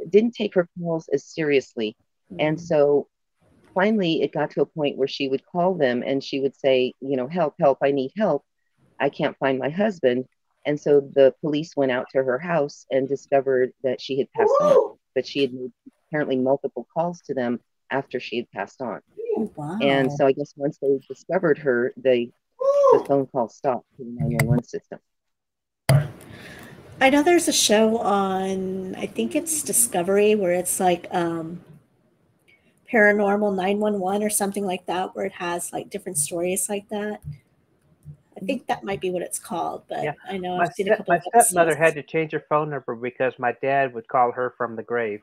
didn't take her calls as seriously and mm-hmm. so finally it got to a point where she would call them and she would say you know help help i need help i can't find my husband and so the police went out to her house and discovered that she had passed on, but she had made apparently multiple calls to them after she had passed on. Wow. And so I guess once they discovered her, they the phone call stopped to the 911 system. I know there's a show on, I think it's Discovery, where it's like um, paranormal 911 or something like that, where it has like different stories like that. I think that might be what it's called, but yeah. I know my, I've seen a couple of shows. my stepmother had to change her phone number because my dad would call her from the grave.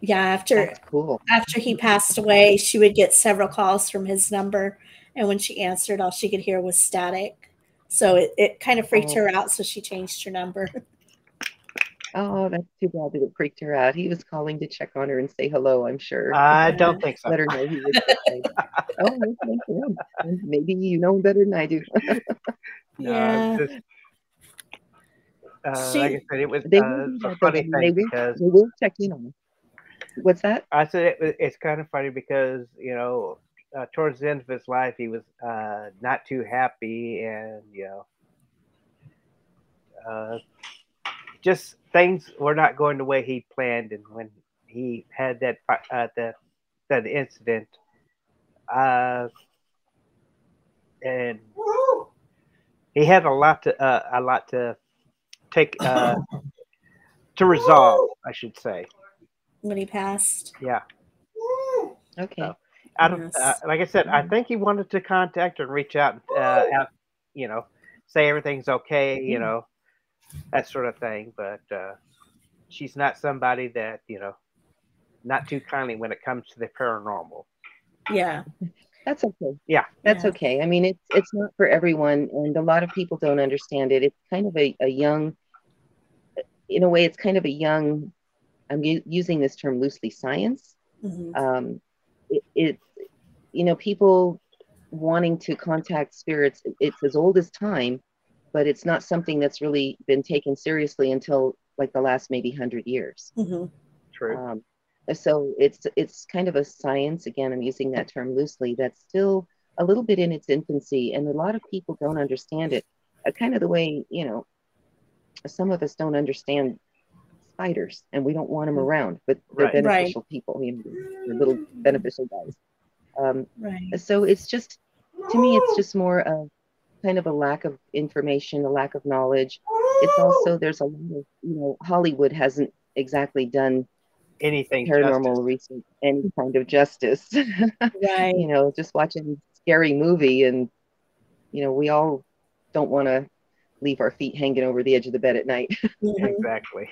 Yeah, after cool. after he passed away, she would get several calls from his number, and when she answered, all she could hear was static. So it, it kind of freaked oh. her out, so she changed her number. Oh, that's too bad that it freaked her out. He was calling to check on her and say hello, I'm sure. I [LAUGHS] don't think so. Let her know he was [LAUGHS] oh, okay. Maybe you know better than I do. [LAUGHS] yeah. just, uh, she, like I said, it was they uh, a funny thing they will, because they will check in on. What's that? I said it, it's kind of funny because you know uh, towards the end of his life he was uh, not too happy and you know uh, just things were not going the way he planned, and when he had that uh, that that incident, uh, and he had a lot to uh, a lot to take uh, [COUGHS] to resolve, I should say. When he passed. Yeah. Okay. So, I don't. Yes. Uh, like I said, I think he wanted to contact her and reach out, uh, out, you know, say everything's okay, you mm-hmm. know, that sort of thing. But uh, she's not somebody that you know, not too kindly when it comes to the paranormal. Yeah, that's okay. Yeah, that's yeah. okay. I mean, it's it's not for everyone, and a lot of people don't understand it. It's kind of a, a young, in a way, it's kind of a young. I'm u- using this term loosely, science. Mm-hmm. Um, it, it, you know, people wanting to contact spirits. It's as old as time, but it's not something that's really been taken seriously until like the last maybe hundred years. Mm-hmm. True. Um, so it's it's kind of a science. Again, I'm using that term loosely. That's still a little bit in its infancy, and a lot of people don't understand it. Uh, kind of the way you know, some of us don't understand spiders, and we don't want them mm-hmm. around, but they're right. beneficial right. people. You know, they're little beneficial guys. Um, right. So it's just, to me, it's just more of kind of a lack of information, a lack of knowledge. It's also there's a lot of you know Hollywood hasn't exactly done anything paranormal justice. research, any kind of justice. [LAUGHS] right. you know, just watching scary movie and you know we all don't want to leave our feet hanging over the edge of the bed at night. [LAUGHS] Mm-hmm. Exactly.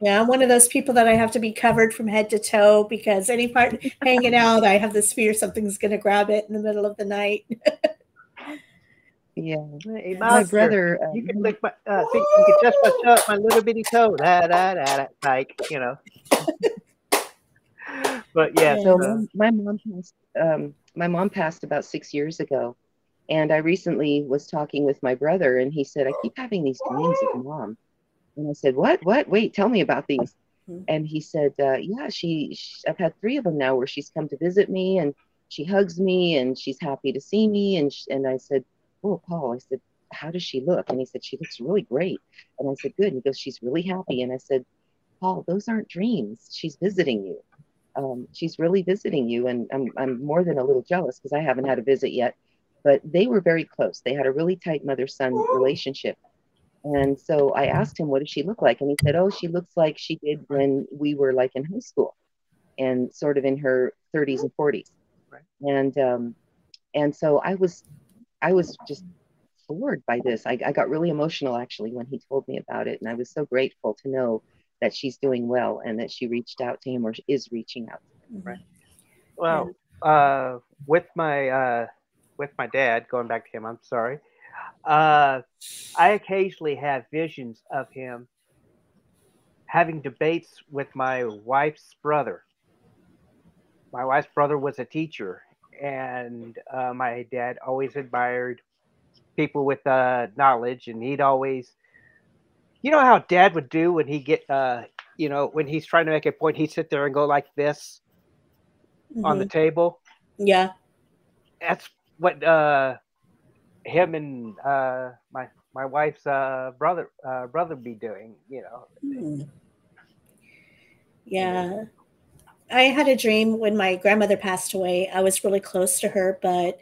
Yeah, I'm one of those people that I have to be covered from head to toe because any part [LAUGHS] hanging out, I have this fear something's going to grab it in the middle of the night. [LAUGHS] Yeah. Hey, my brother. Uh, you can lick my, uh, see, you can touch my toe, my little bitty toe. Da, da, da, da, like, you know. but yeah. So uh, my mom passed. Um, my mom passed about six years ago, and I recently was talking with my brother, and he said, "I keep having these dreams of mom." And I said, "What? What? Wait, tell me about these." Mm-hmm. And he said, uh, "Yeah, she, she. I've had three of them now where she's come to visit me, and she hugs me, and she's happy to see me." And she, and I said, "Oh, Paul," I said, "How does she look?" And he said, "She looks really great." And I said, "Good." And he goes, "She's really happy." And I said, "Paul, those aren't dreams. She's visiting you. Um, she's really visiting you." And I'm I'm more than a little jealous because I haven't had a visit yet. But they were very close. They had a really tight mother son relationship and so I asked him, what does she look like? And he said, oh, she looks like she did when we were like in high school and sort of in her 30s and 40s. Right. And, um, and so I was, I was just floored by this. I, I got really emotional actually when he told me about it. And I was so grateful to know that she's doing well and that she reached out to him or is reaching out. Right. Well, uh, with my, uh, with my dad, going back to him, I'm sorry. Uh, I occasionally have visions of him having debates with my wife's brother. My wife's brother was a teacher, and uh, my dad always admired people with uh, knowledge, and he'd always, you know, how dad would do when he get, uh, you know, when he's trying to make a point, he'd sit there and go like this mm-hmm. on the mm-hmm. table. Yeah, that's what uh, him and uh, my my wife's uh, brother uh, brother be doing. You know. Hmm. Yeah. I had a dream when my grandmother passed away. I was really close to her, but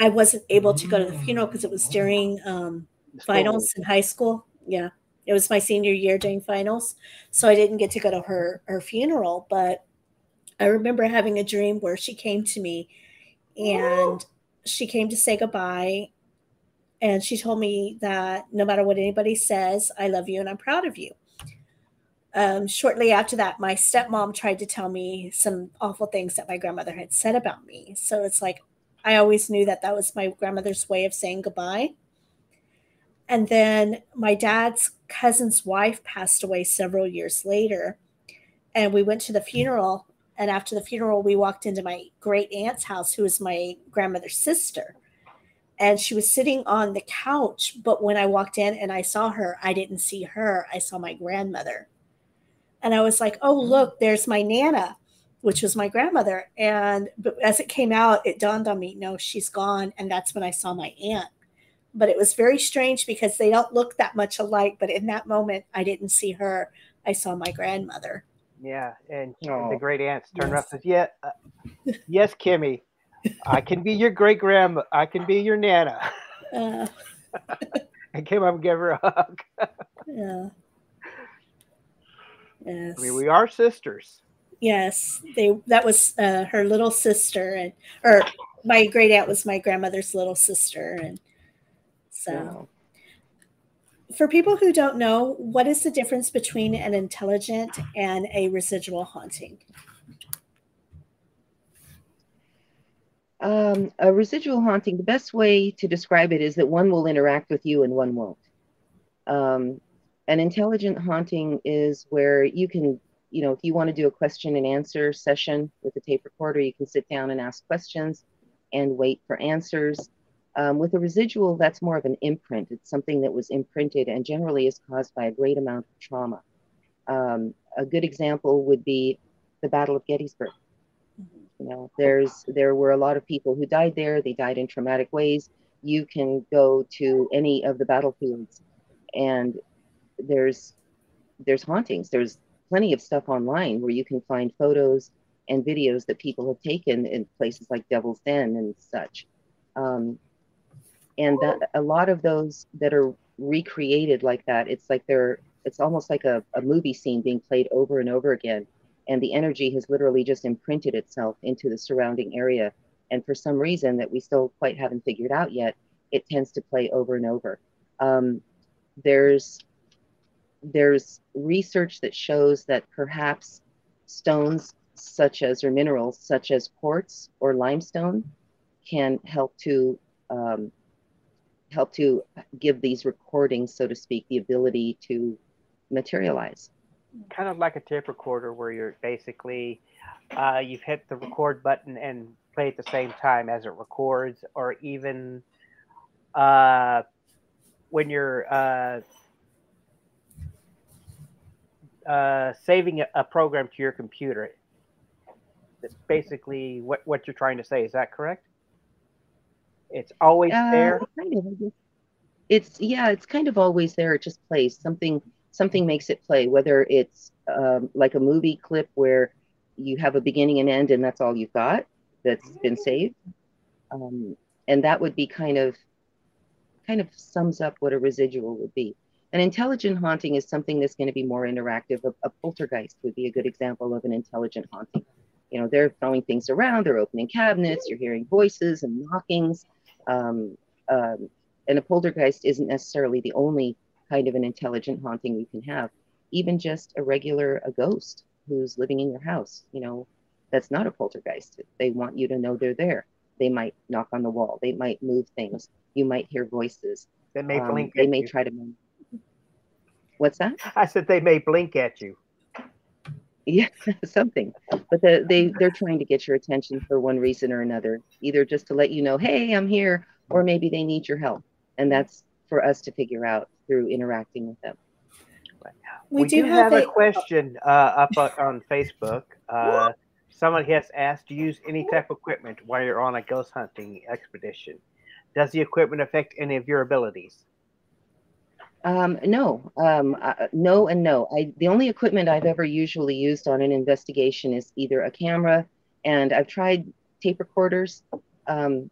I wasn't able to go to the funeral because it was during um, finals in high school. Yeah, it was my senior year during finals, so I didn't get to go to her her funeral. But I remember having a dream where she came to me, and she came to say goodbye, and she told me that no matter what anybody says, I love you and I'm proud of you. Um, shortly after that, my stepmom tried to tell me some awful things that my grandmother had said about me. So it's like I always knew that that was my grandmother's way of saying goodbye. And then my dad's cousin's wife passed away several years later. And we went to the funeral. And after the funeral, we walked into my great aunt's house, who was my grandmother's sister and she was sitting on the couch. But when I walked in and I saw her, I didn't see her. I saw my grandmother. And I was like, oh, look, there's my Nana, which was my grandmother. And but as it came out, it dawned on me, no, she's gone. And that's when I saw my aunt. But it was very strange because they don't look that much alike. But in that moment, I didn't see her. I saw my grandmother. Yeah. And oh. the great aunts turned yes. around and said, yeah, uh, yes, Kimmy, I can be your great grandma. I can be your nana. Uh. [LAUGHS] and came up and gave her a hug. yeah. Yes. I mean, we are sisters. Yes, they. That was uh, her little sister, and or my great aunt was my grandmother's little sister, and so. Yeah. For people who don't know, what is the difference between an intelligent and a residual haunting? Um, a residual haunting, the best way to describe it is that one will interact with you and one won't. Um, an intelligent haunting is where you can, you know, if you want to do a question and answer session with a tape recorder, you can sit down and ask questions and wait for answers. Um, with a residual, that's more of an imprint. It's something that was imprinted and generally is caused by a great amount of trauma. Um, a good example would be the Battle of Gettysburg. You know, there's there were a lot of people who died there. They died in traumatic ways. You can go to any of the battlefields, and there's there's hauntings. There's plenty of stuff online where you can find photos and videos that people have taken in places like Devil's Den and such. Um, and that, a lot of those that are recreated like that, it's like they're it's almost like a, a movie scene being played over and over again and the energy has literally just imprinted itself into the surrounding area. And for some reason that we still quite haven't figured out yet, it tends to play over and over. Um, there's there's research that shows that perhaps stones such as or minerals such as quartz or limestone can help to um, help to give these recordings, so to speak, the ability to materialize kind of like a tape recorder where you're basically uh, you've hit the record button and play at the same time as it records, or even uh, when you're uh, uh, saving a, program to your computer. That's basically what, what you're trying to say. Is that correct? It's always Uh, there. kind of, It's yeah, it's kind of always there. It just plays something. Something makes it play. Whether it's um, like a movie clip where you have a beginning and end, and that's all you've got that's been saved, um, and that would be kind of kind of sums up what a residual would be. An intelligent haunting is something that's going to be more interactive. A, a poltergeist would be a good example of an intelligent haunting. You know, they're throwing things around, they're opening cabinets, you're hearing voices and knockings. Um, um, and a poltergeist isn't necessarily the only kind of an intelligent haunting you can have. Even just a regular a ghost who's living in your house, you know, that's not a poltergeist. They want you to know they're there. They might knock on the wall. They might move things. You might hear voices. They may Um, blink they may you. try to. What's that? I said they may blink at you. Yeah, [LAUGHS] something. But the, they they're trying to get your attention for one reason or another, either just to let you know, hey, I'm here, or maybe they need your help, and that's for us to figure out through interacting with them. We, We, do, do, have, have, a a, question uh, up on, on Facebook. Uh, someone has asked, "Do you use any type of equipment while you're on a ghost hunting expedition? Does the equipment affect any of your abilities?" Um, no, um, uh, no, and no. I the only equipment I've ever usually used on an investigation is either a camera, and I've tried tape recorders. Um,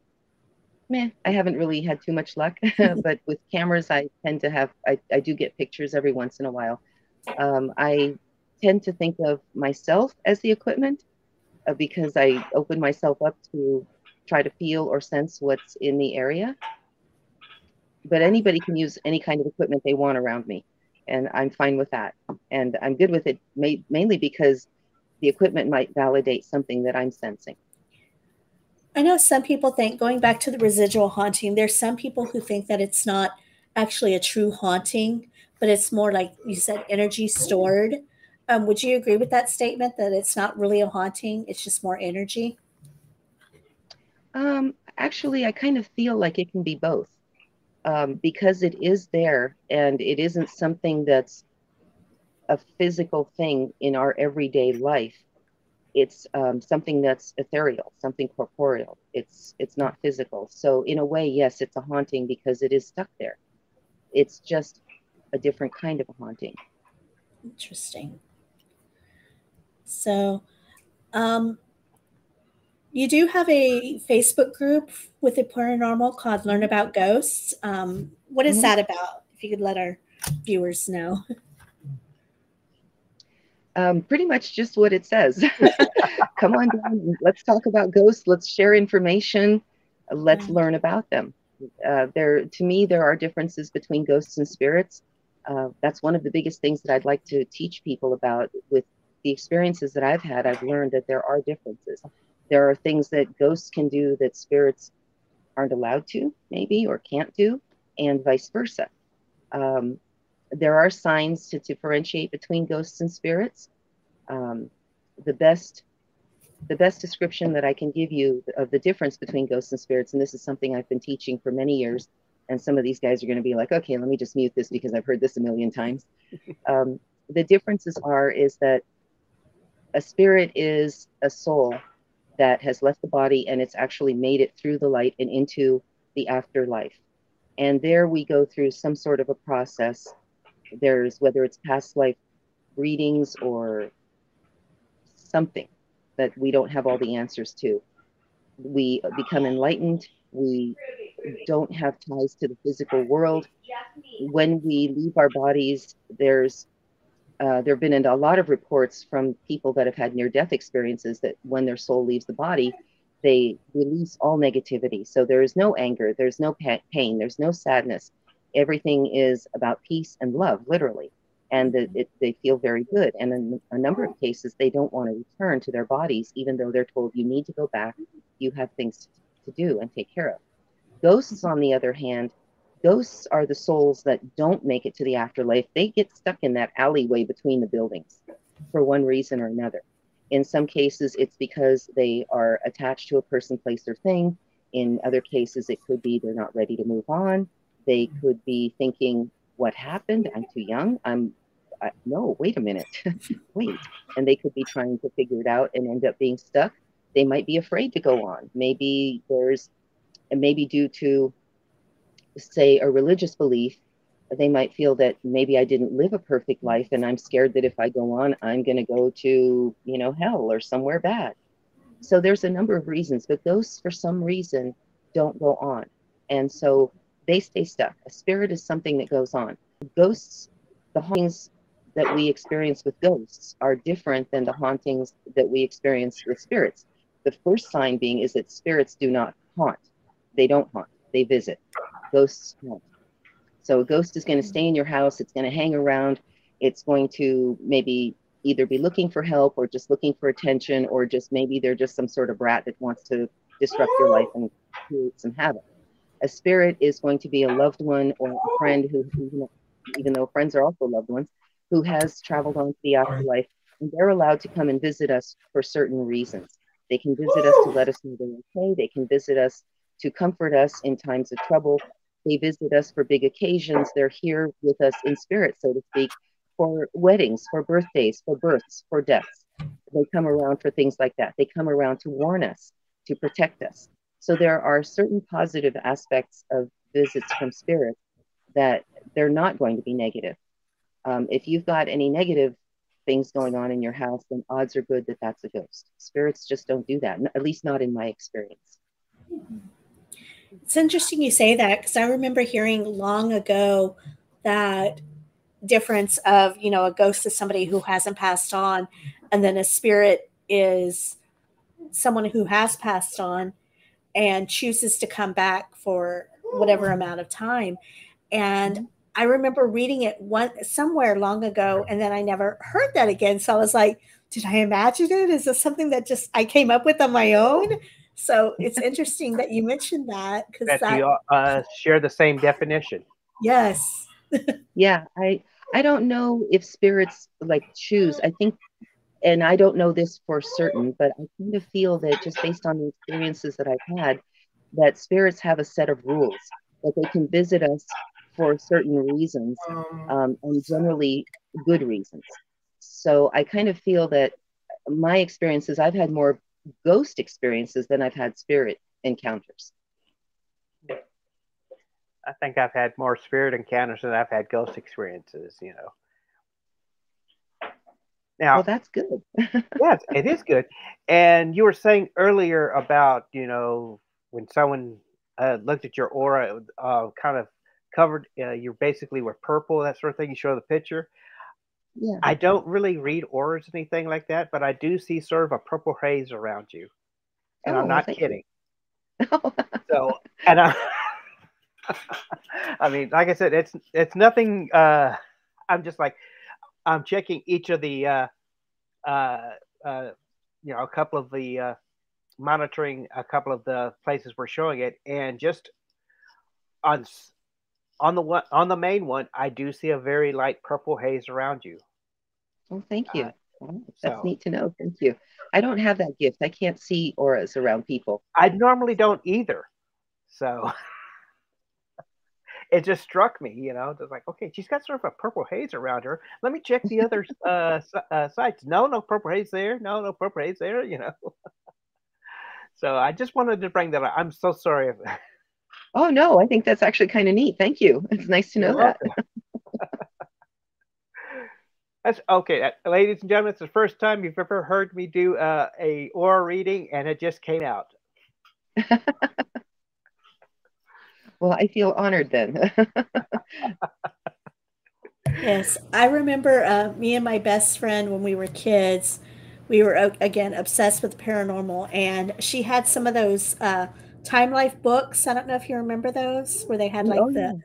meh, I haven't really had too much luck, [LAUGHS] [LAUGHS] but with cameras, I tend to have I, I do get pictures every once in a while. Um, I tend to think of myself as the equipment uh, because I open myself up to try to feel or sense what's in the area but anybody can use any kind of equipment they want around me and i'm fine with that and i'm good with it ma- mainly because the equipment might validate something that i'm sensing I know some people think, going back to the residual haunting, there's some people who think that it's not actually a true haunting, but it's more like you said, energy stored. Um, would you agree with that statement that it's not really a haunting? It's just more energy? um, actually i kind of feel like it can be both um, because it is there and it isn't something that's a physical thing in our everyday life it's um, something that's ethereal something corporeal. It's it's not physical. So in a way yes it's a haunting because it is stuck there. It's just a different kind of haunting. Interesting. So, um, you do have a Facebook group with the paranormal called Learn About Ghosts. Um, what is Mhm. that about? If you could let our viewers know. um, pretty much just what it says. [LAUGHS] [LAUGHS] Come on down. Let's talk about ghosts. Let's share information. Let's Yeah. learn about them. Uh, there, to me, there are differences between ghosts and spirits. Uh, that's one of the biggest things that I'd like to teach people about. With the experiences that I've had, I've learned that there are differences. There are things that ghosts can do that spirits aren't allowed to, maybe, or can't do, and vice versa. Um, there are signs to differentiate between ghosts and spirits. Um, the best the best description that I can give you of the difference between ghosts and spirits, and this is something I've been teaching for many years, and some of these guys are going to be like, okay, let me just mute this because I've heard this a million times. [LAUGHS] Um, the differences are is that a spirit is a soul that has left the body and it's actually made it through the light and into the afterlife. And there we go through some sort of a process. There's whether it's past life readings or something that we don't have all the answers to. We become enlightened. We don't have ties to the physical world. When we leave our bodies, there's uh, there have been a lot of reports from people that have had near death experiences that when their soul leaves the body, they release all negativity. So there is no anger, there's no pa- pain, there's no sadness. Everything is about peace and love, literally. And that it, they feel very good. And in a number of cases, they don't want to return to their bodies, even though they're told you need to go back, you have things to do and take care of. Ghosts, on the other hand, ghosts are the souls that don't make it to the afterlife. They get stuck in that alleyway between the buildings for one reason or another. In some cases, it's because they are attached to a person, place, or thing. In other cases, it could be they're not ready to move on. They could be thinking, "What happened? I'm too young. I'm I, no, wait a minute, [LAUGHS] wait. And they could be trying to figure it out and end up being stuck. They might be afraid to go on. Maybe there's, and maybe due to, say, a religious belief, they might feel that maybe I didn't live a perfect life and I'm scared that if I go on, I'm going to go to, you know, hell or somewhere bad. So there's a number of reasons, but those for some reason don't go on. And so they stay stuck. A spirit is something that goes on. Ghosts, the hauntings that we experience with ghosts are different than the hauntings that we experience with spirits. The first sign being is that spirits do not haunt. They don't haunt, they visit. Ghosts. So a ghost is going to stay in your house, it's going to hang around, it's going to maybe either be looking for help or just looking for attention, or just maybe they're just some sort of brat that wants to disrupt your life and create some havoc. A spirit is going to be a loved one or a friend who, who even though friends are also loved ones, who has traveled on to the afterlife, and they're allowed to come and visit us for certain reasons. They can visit us to let us know they're okay. They can visit us to comfort us in times of trouble. They visit us for big occasions. They're here with us in spirit, so to speak, for weddings, for birthdays, for births, for deaths. They come around for things like that. They come around to warn us, to protect us. So there are certain positive aspects of visits from spirits that they're not going to be negative. Um, if you've got any negative things going on in your house, then odds are good that that's a ghost. Spirits just don't do that, at least not in my experience. It's interesting you say that because I remember hearing long ago that difference of, you know, a ghost is somebody who hasn't passed on, and then a spirit is someone who has passed on and chooses to come back for whatever amount of time. And I remember reading it one somewhere long ago, and then I never heard that again. So I was like, did I imagine it? Is this something that just I came up with on my own? So it's interesting that you mentioned that because that, that, you uh, share the same definition. Yes. [LAUGHS] yeah, I I don't know if spirits like choose. I think, and I don't know this for certain, but I kind of feel that just based on the experiences that I've had, that spirits have a set of rules that they can visit us for certain reasons, um, and generally good reasons. So I kind of feel that my experiences, I've had more ghost experiences than I've had spirit encounters. I think I've had more spirit encounters than I've had ghost experiences, you know. Now, well, that's good. [LAUGHS] yes, it is good. And you were saying earlier about, you know, when someone uh, looked at your aura, uh, kind of covered. Uh, you're basically with purple, that sort of thing. You show the picture. Yeah. I don't really read auras, or anything like that, but I do see sort of a purple haze around you, and Oh, I'm not kidding. [LAUGHS] So, and I, [LAUGHS] I mean, like I said, it's it's nothing. Uh, I'm just like I'm checking each of the, uh, uh, uh, you know, a couple of the uh, monitoring a couple of the places we're showing it, and just on on the one on the main one, I do see a very light purple haze around you. well, thank you. Uh, that's so- neat to know. Thank you. I don't have that gift. I can't see auras around people. I normally don't either, so [LAUGHS] it just struck me, you know, just like okay, she's got sort of a purple haze around her. Let me check the other [LAUGHS] uh, uh, sites. No, no purple haze there. No, no purple haze there. You know. [LAUGHS] so I just wanted to bring that up. I'm so sorry. If, Oh no, I think that's actually kind of neat. Thank you. It's nice to know You're that. [LAUGHS] That's okay, uh, ladies and gentlemen. It's the first time you've ever heard me do uh, a aura reading, and it just came out. [LAUGHS] Well, I feel honored then. [LAUGHS] Yes, I remember uh, me and my best friend when we were kids. We were uh, again obsessed with paranormal, and she had some of those uh, Time Life books. I don't know if you remember those, where they had like Oh, the.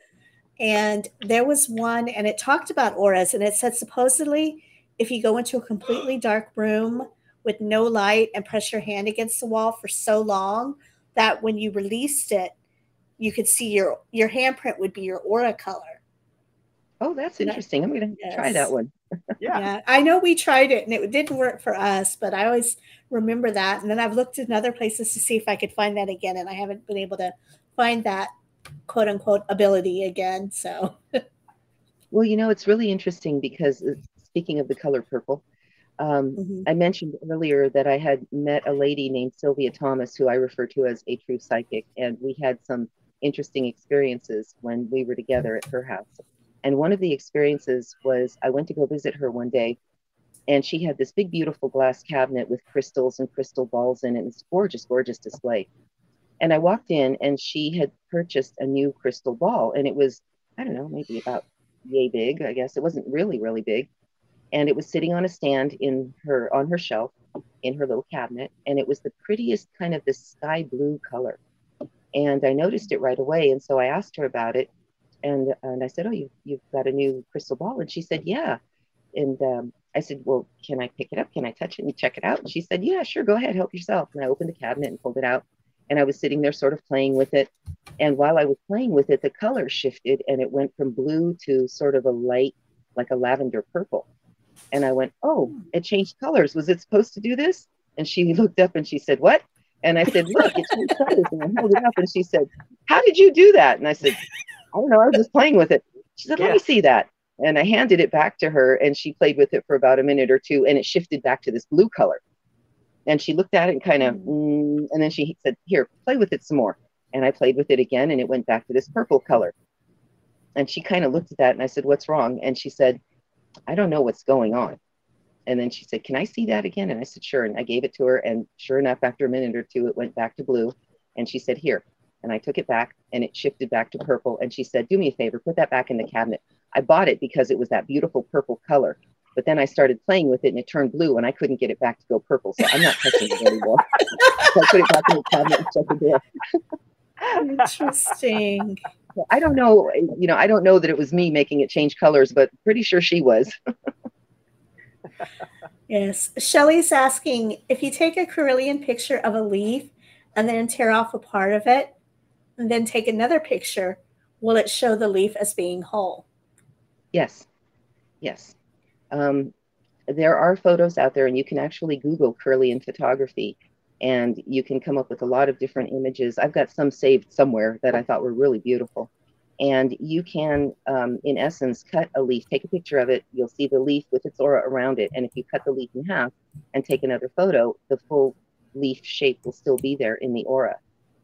And there was one, and it talked about auras, and it said supposedly if you go into a completely [GASPS] dark room with no light and press your hand against the wall for so long that when you released it, you could see your your handprint would be your aura color. Oh, that's interesting. I'm going to try that one. [LAUGHS] Yeah. Yeah, I know we tried it and it didn't work for us, but I always remember that. And then I've looked in other places to see if I could find that again, and I haven't been able to find that quote unquote ability again. So [LAUGHS] Well, you know, it's really interesting because uh, speaking of the color purple, um, Mhm. I mentioned earlier that I had met a lady named Sylvia Thomas, who I refer to as a true psychic, and we had some interesting experiences when we were together at her house. And one of the experiences was I went to go visit her one day, and she had this big, beautiful glass cabinet with crystals and crystal balls in it. It's gorgeous, gorgeous display. And I walked in, and she had purchased a new crystal ball, and it was I don't know, maybe about yay big, I guess. It wasn't really, really big. And it was sitting on a stand in her on her shelf in her little cabinet. And it was the prettiest kind of this sky blue color. And I noticed it right away. And so I asked her about it. And and I said, Oh, you you've got a new crystal ball? And she said, Yeah. And um, I said, Well, can I pick it up? Can I touch it and check it out? And she said, Yeah, sure, go ahead, help yourself. And I opened the cabinet and pulled it out. And I was sitting there sort of playing with it. And while I was playing with it, the color shifted and it went from blue to sort of a light, like a lavender purple. And I went, Oh, it changed colors. Was it supposed to do this? And she [LAUGHS] looked up and she said, What? And I said, Look, it changed colors. And I held it up and she said, How did you do that? And I said, I don't know. I was just playing with it. She said, Let Yeah. me see that. And I handed it back to her and she played with it for about a minute or two and it shifted back to this blue color. And she looked at it and kind of, mm, and then she said, Here, play with it some more. And I played with it again and it went back to this purple color. And she kind of looked at that and I said, What's wrong? And she said, I don't know what's going on. And then she said, Can I see that again? And I said, Sure. And I gave it to her. And sure enough, after a minute or two, it went back to blue. And she said, Here. And I took it back and it shifted back to purple. And she said, Do me a favor, put that back in the cabinet. I bought it because it was that beautiful purple color. But then I started playing with it and it turned blue and I couldn't get it back to go purple. So I'm not touching it anymore. [LAUGHS] so I put it back in the cabinet and shut the door. Interesting. I don't know, you know, I don't know that it was me making it change colors, but pretty sure she was. Yes. Shelly's asking if you take a Kirlian picture of a leaf and then tear off a part of it and then take another picture, will it show the leaf as being whole? Yes. Yes. Um, there are photos out there, and you can actually Google Kirlian photography, and you can come up with a lot of different images. I've got some saved somewhere that I thought were really beautiful. And you can, um, in essence, cut a leaf, take a picture of it. You'll see the leaf with its aura around it. And if you cut the leaf in half and take another photo, the full leaf shape will still be there in the aura.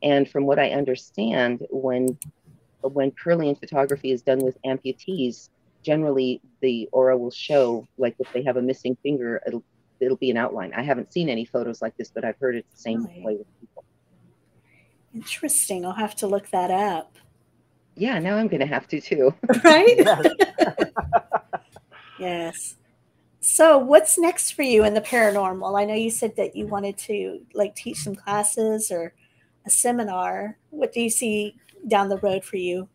And from what I understand, when when Kirlian photography is done with amputees, generally the aura will show like if they have a missing finger it'll it'll be an outline i haven't seen any photos like this but i've heard it's the same Really? way with people Interesting. I'll have to look that up. yeah now i'm gonna have to too [LAUGHS] Right? Yes. [LAUGHS] yes. So, what's next for you in the paranormal? I know you said that you wanted to like teach some classes or a seminar. What do you see down the road for you?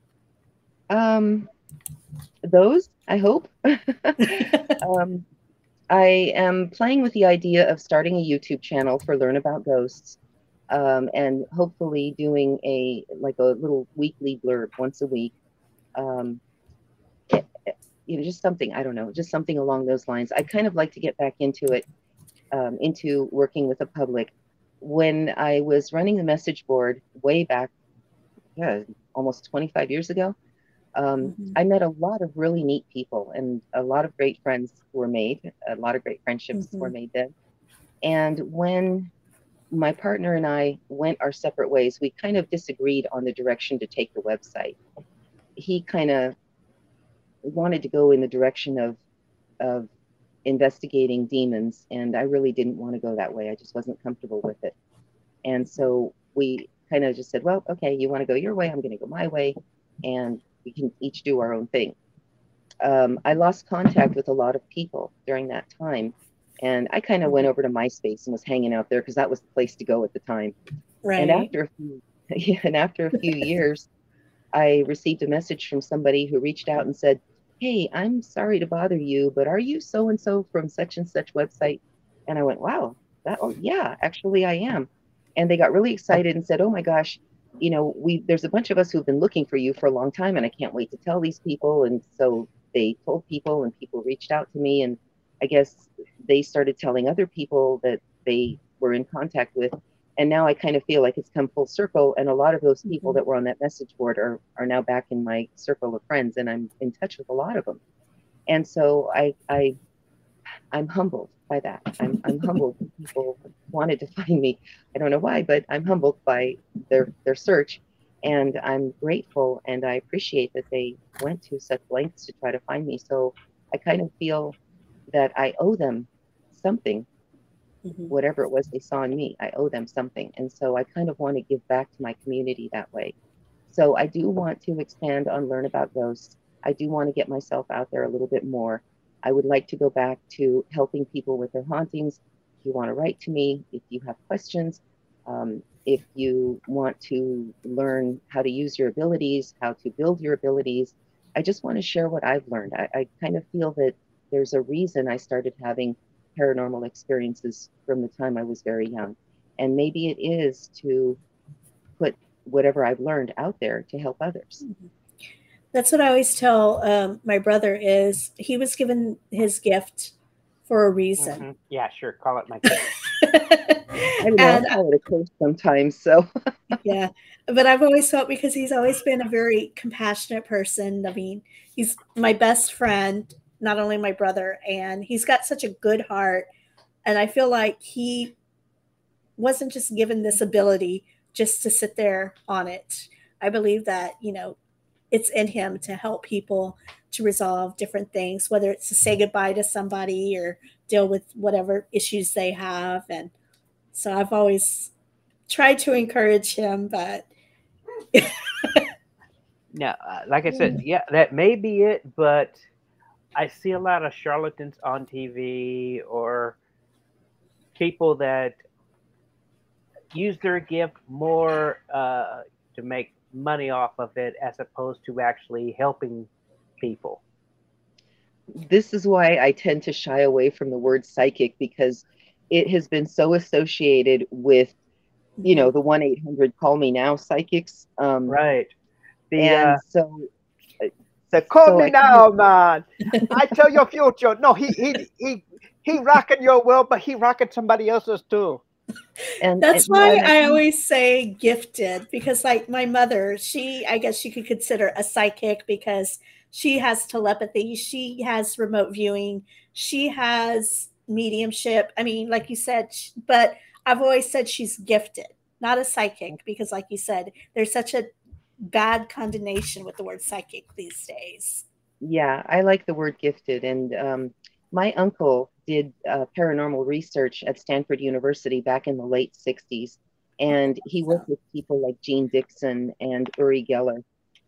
um those i hope [LAUGHS] um i am playing with the idea of starting a youtube channel for learn about ghosts um, and hopefully doing a like a little weekly blurb once a week um, you know just something i don't know just something along those lines i kind of like to get back into it um, into working with the public when i was running the message board way back yeah almost 25 years ago um, Mhm. I met a lot of really neat people and a lot of great friends were made. A lot of great friendships Mhm. were made then. And when my partner and I went our separate ways, we kind of disagreed on the direction to take the website. He kind of wanted to go in the direction of of investigating demons, and I really didn't want to go that way. I just wasn't comfortable with it. And so we kind of just said, well, okay, you want to go your way, I'm going to go my way, and we can each do our own thing. Um, I lost contact with a lot of people during that time, and I kind of went over to MySpace and was hanging out there because that was the place to go at the time. Right. And after a few, [LAUGHS] yeah, and after a few years, I received a message from somebody who reached out and said, "Hey, I'm sorry to bother you, but are you so and so from such and such website?" And I went, "Wow, that oh yeah, actually I am." And they got really excited and said, "Oh my gosh, you know, we there's a bunch of us who've been looking for you for a long time, and I can't wait to tell these people." And so they told people, and people reached out to me, and I guess they started telling other people that they were in contact with and now I kind of feel like it's come full circle. And a lot of those people Mhm. that were on that message board are are now back in my circle of friends, and I'm in touch with a lot of them. And so I I I'm humbled by that. I'm I'm humbled that people wanted to find me. I don't know why, but I'm humbled by their their search, and I'm grateful and I appreciate that they went to such lengths to try to find me. So I kind of feel that I owe them something Mhm. whatever it was they saw in me. I owe them something. And so I kind of want to give back to my community that way. So I do want to expand on Learn About Ghosts. I do want to get myself out there a little bit more. I would like to go back to helping people with their hauntings. If you want to write to me, if you have questions, um, if you want to learn how to use your abilities, how to build your abilities, I just want to share what I've learned. I, I kind of feel that there's a reason I started having paranormal experiences from the time I was very young. And maybe it is to put whatever I've learned out there to help others. That's what I always tell um, my brother is he was given his gift for a reason. Mhm. Yeah, sure. Call it my gift. [LAUGHS] I don't and I call it a curse sometimes. So [LAUGHS] yeah, but I've always felt because he's always been a very compassionate person. I mean, he's my best friend, not only my brother, and he's got such a good heart. And I feel like he wasn't just given this ability just to sit there on it. I believe that, you know, it's in him to help people to resolve different things, whether it's to say goodbye to somebody or deal with whatever issues they have. And so I've always tried to encourage him, but [LAUGHS] [LAUGHS] No, uh, like I said, yeah, that may be it, but I see a lot of charlatans on TV or people that use their gift more uh, to make money off of it as opposed to actually helping people. this is why I tend to shy away from the word psychic because it has been so associated with, you know, the 1 800 call me now psychics. Um, Right. The, And uh, so the call me I now, man. [LAUGHS] I tell your future. No, he he he he rocking your world, but he rocking somebody else's too. and That's and- why I always say gifted because, like, my mother, she, I guess she could consider a psychic because she has telepathy, she has remote viewing, she has mediumship. I mean, like you said, but I've always said she's gifted, not a psychic, because, like you said, there's such a bad condemnation with the word psychic these days. Yeah, I like the word gifted. And um, my uncle did uh, paranormal research at Stanford University back in the late 60s. And he worked with people like Jeane Dixon and Uri Geller.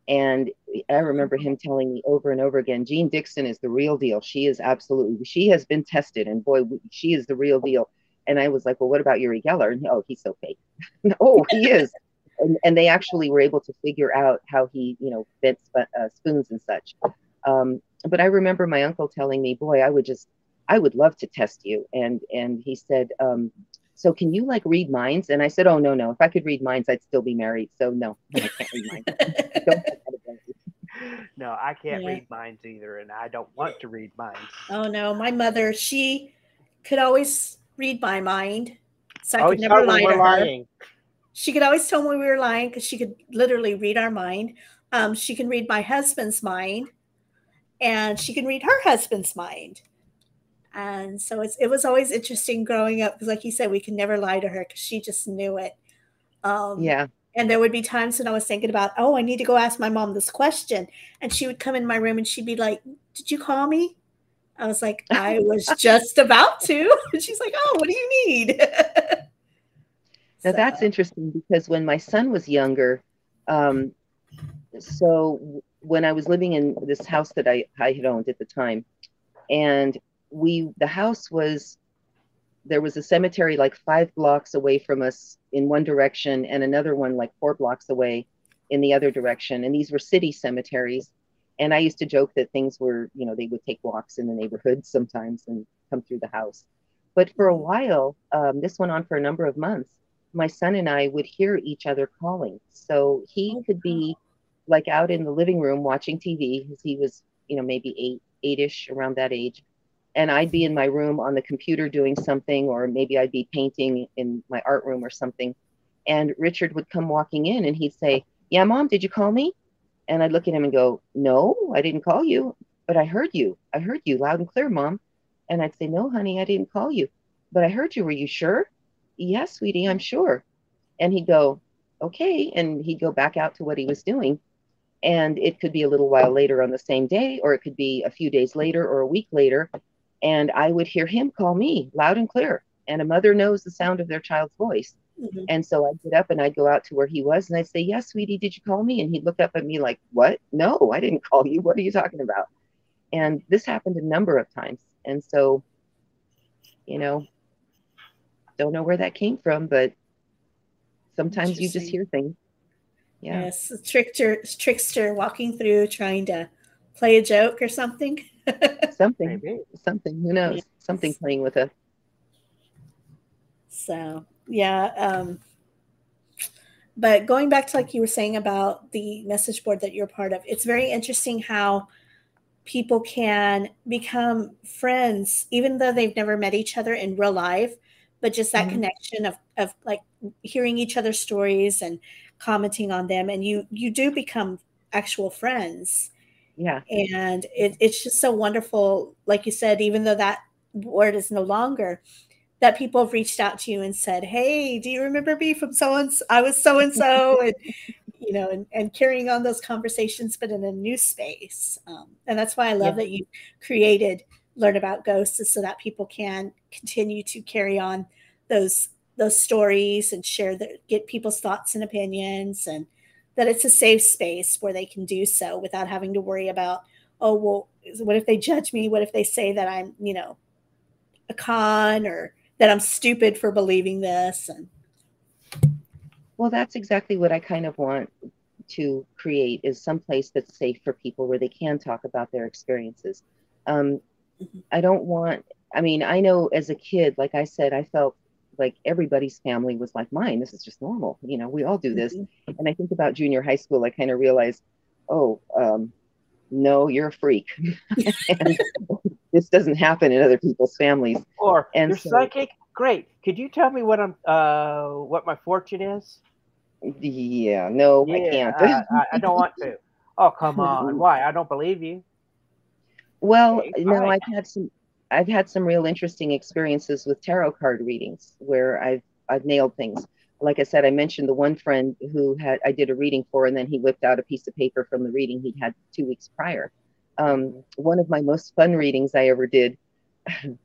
And I remember him telling me over and over again, Jeane Dixon is the real deal. She is absolutely, she has been tested, and boy, she is the real deal. And I was like, well, what about Uri Geller? And oh, he's so fake. [LAUGHS] oh, he is. And, and they actually were able to figure out how he, you know, bent sp- uh, spoons and such. Um, but I remember my uncle telling me, boy, I would just, I would love to test you. And and he said, um, so can you like read minds? And I said, oh no, no. If I could read minds, I'd still be married. So no, no I can't read minds. [LAUGHS] Don't have that ability. No, I can't Yeah. read minds either, and I don't want to read minds. Oh no, my mother, she could always read my mind. So I Always could never tell lie to her. lying. She could always tell when we were lying because she could literally read our mind. Um, she can read my husband's mind, and she can read her husband's mind. And so it's, it was always interesting growing up because, like you said, we could never lie to her because she just knew it. Um, Yeah, and there would be times when I was thinking about, oh, I need to go ask my mom this question. And she would come in my room and she'd be like, Did you call me? I was like, I [LAUGHS] was just about to. And [LAUGHS] she's like, Oh, what do you need? [LAUGHS] Now So, that's interesting because when my son was younger, um, so when I was living in this house that I, I had owned at the time, and we the house was there was a cemetery like five blocks away from us in one direction and another one like four blocks away in the other direction. And these were city cemeteries. And i used to joke that things were you know they would take walks in the neighborhood sometimes and come through the house. But for a while um, this went on for a number of months my son and i would hear each other calling so he Oh, could be like out in the living room watching tv because he was you know maybe eight eight-ish around that age and I'd be in my room on the computer doing something, or maybe I'd be painting in my art room or something. And Richard would come walking in and he'd say, Yeah, mom, did you call me? And I'd look at him and go, No, I didn't call you, but I heard you. I heard you loud and clear, mom. And I'd say, No, honey, I didn't call you, but I heard you. Were you sure? Yes, sweetie, I'm sure. And he'd go, Okay. And he'd go back out to what he was doing. And it could be a little while later on the same day, or it could be a few days later or a week later and I would hear him call me loud and clear. And a mother knows the sound of their child's voice. Mm-hmm. And so I'd get up and I'd go out to where he was and I'd say, Yes, sweetie, did you call me? And he'd look up at me like, What? No, I didn't [LAUGHS] call you. What are you talking about? And this happened a number of times. And so, you know, don't know where that came from, but sometimes you just hear things. Yeah. Yes, trickster, trickster walking through trying to play a joke or something. [LAUGHS] something, Maybe. something. Who knows? Yes. Something playing with us. So yeah. Um, but going back to like you were saying about the message board that you're part of, it's very interesting how people can become friends even though they've never met each other in real life but just that mm-hmm. connection of of like hearing each other's stories and commenting on them and you you do become actual friends yeah. And it, it's just so wonderful. Like you said, even though that word is no longer, that people have reached out to you and said, Hey, do you remember me from so and so? I was so and so. [LAUGHS] And, you know, and, and carrying on those conversations, but in a new space. Um, and that's why I love yeah. that you created Learn About Ghosts so that people can continue to carry on those those stories and share the get people's thoughts and opinions and that it's a safe space where they can do so without having to worry about, oh, well, what if they judge me? What if they say that I'm, you know, a con or that I'm stupid for believing this? And well, that's exactly what I kind of want to create is some place that's safe for people where they can talk about their experiences. Um, mm-hmm. I don't want, I mean, I know as a kid, like I said, I felt like everybody's family was like mine. This is just normal. You know, we all do this. Mm-hmm. And I think about junior high school, I kind of realized, oh, um, no, you're a freak. [LAUGHS] and this doesn't happen in other people's families. Or and you're so, psychic. Great. Could you tell me what I'm uh what my fortune is? Yeah, no, yeah, I can't. I, I, don't want to. Oh, come [LAUGHS] on. Why? I don't believe you. Well, okay, no, I've had some I've had some real interesting experiences with tarot card readings where I've I've nailed things. Like I said, I mentioned the one friend who had I did a reading for, and then he whipped out a piece of paper from the reading he'd had two weeks prior. Um, one of my most fun readings I ever did. [LAUGHS]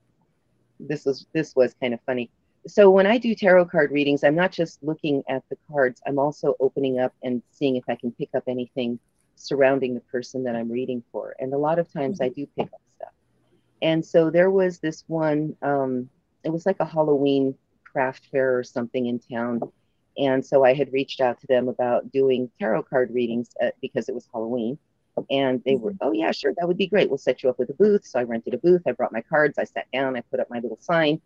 this was this was kind of funny. So when I do tarot card readings, I'm not just looking at the cards. I'm also opening up and seeing if I can pick up anything surrounding the person that I'm reading for. And a lot of times I mm-hmm. do pick up stuff. and so there was this one, um, it was like a Halloween craft fair or something in town. And so I had reached out to them about doing tarot card readings at, because it was Halloween. And they were, mm-hmm. oh, yeah, sure, that would be great. We'll set you up with a booth. So I rented a booth. I brought my cards. I sat down. I put up my little sign.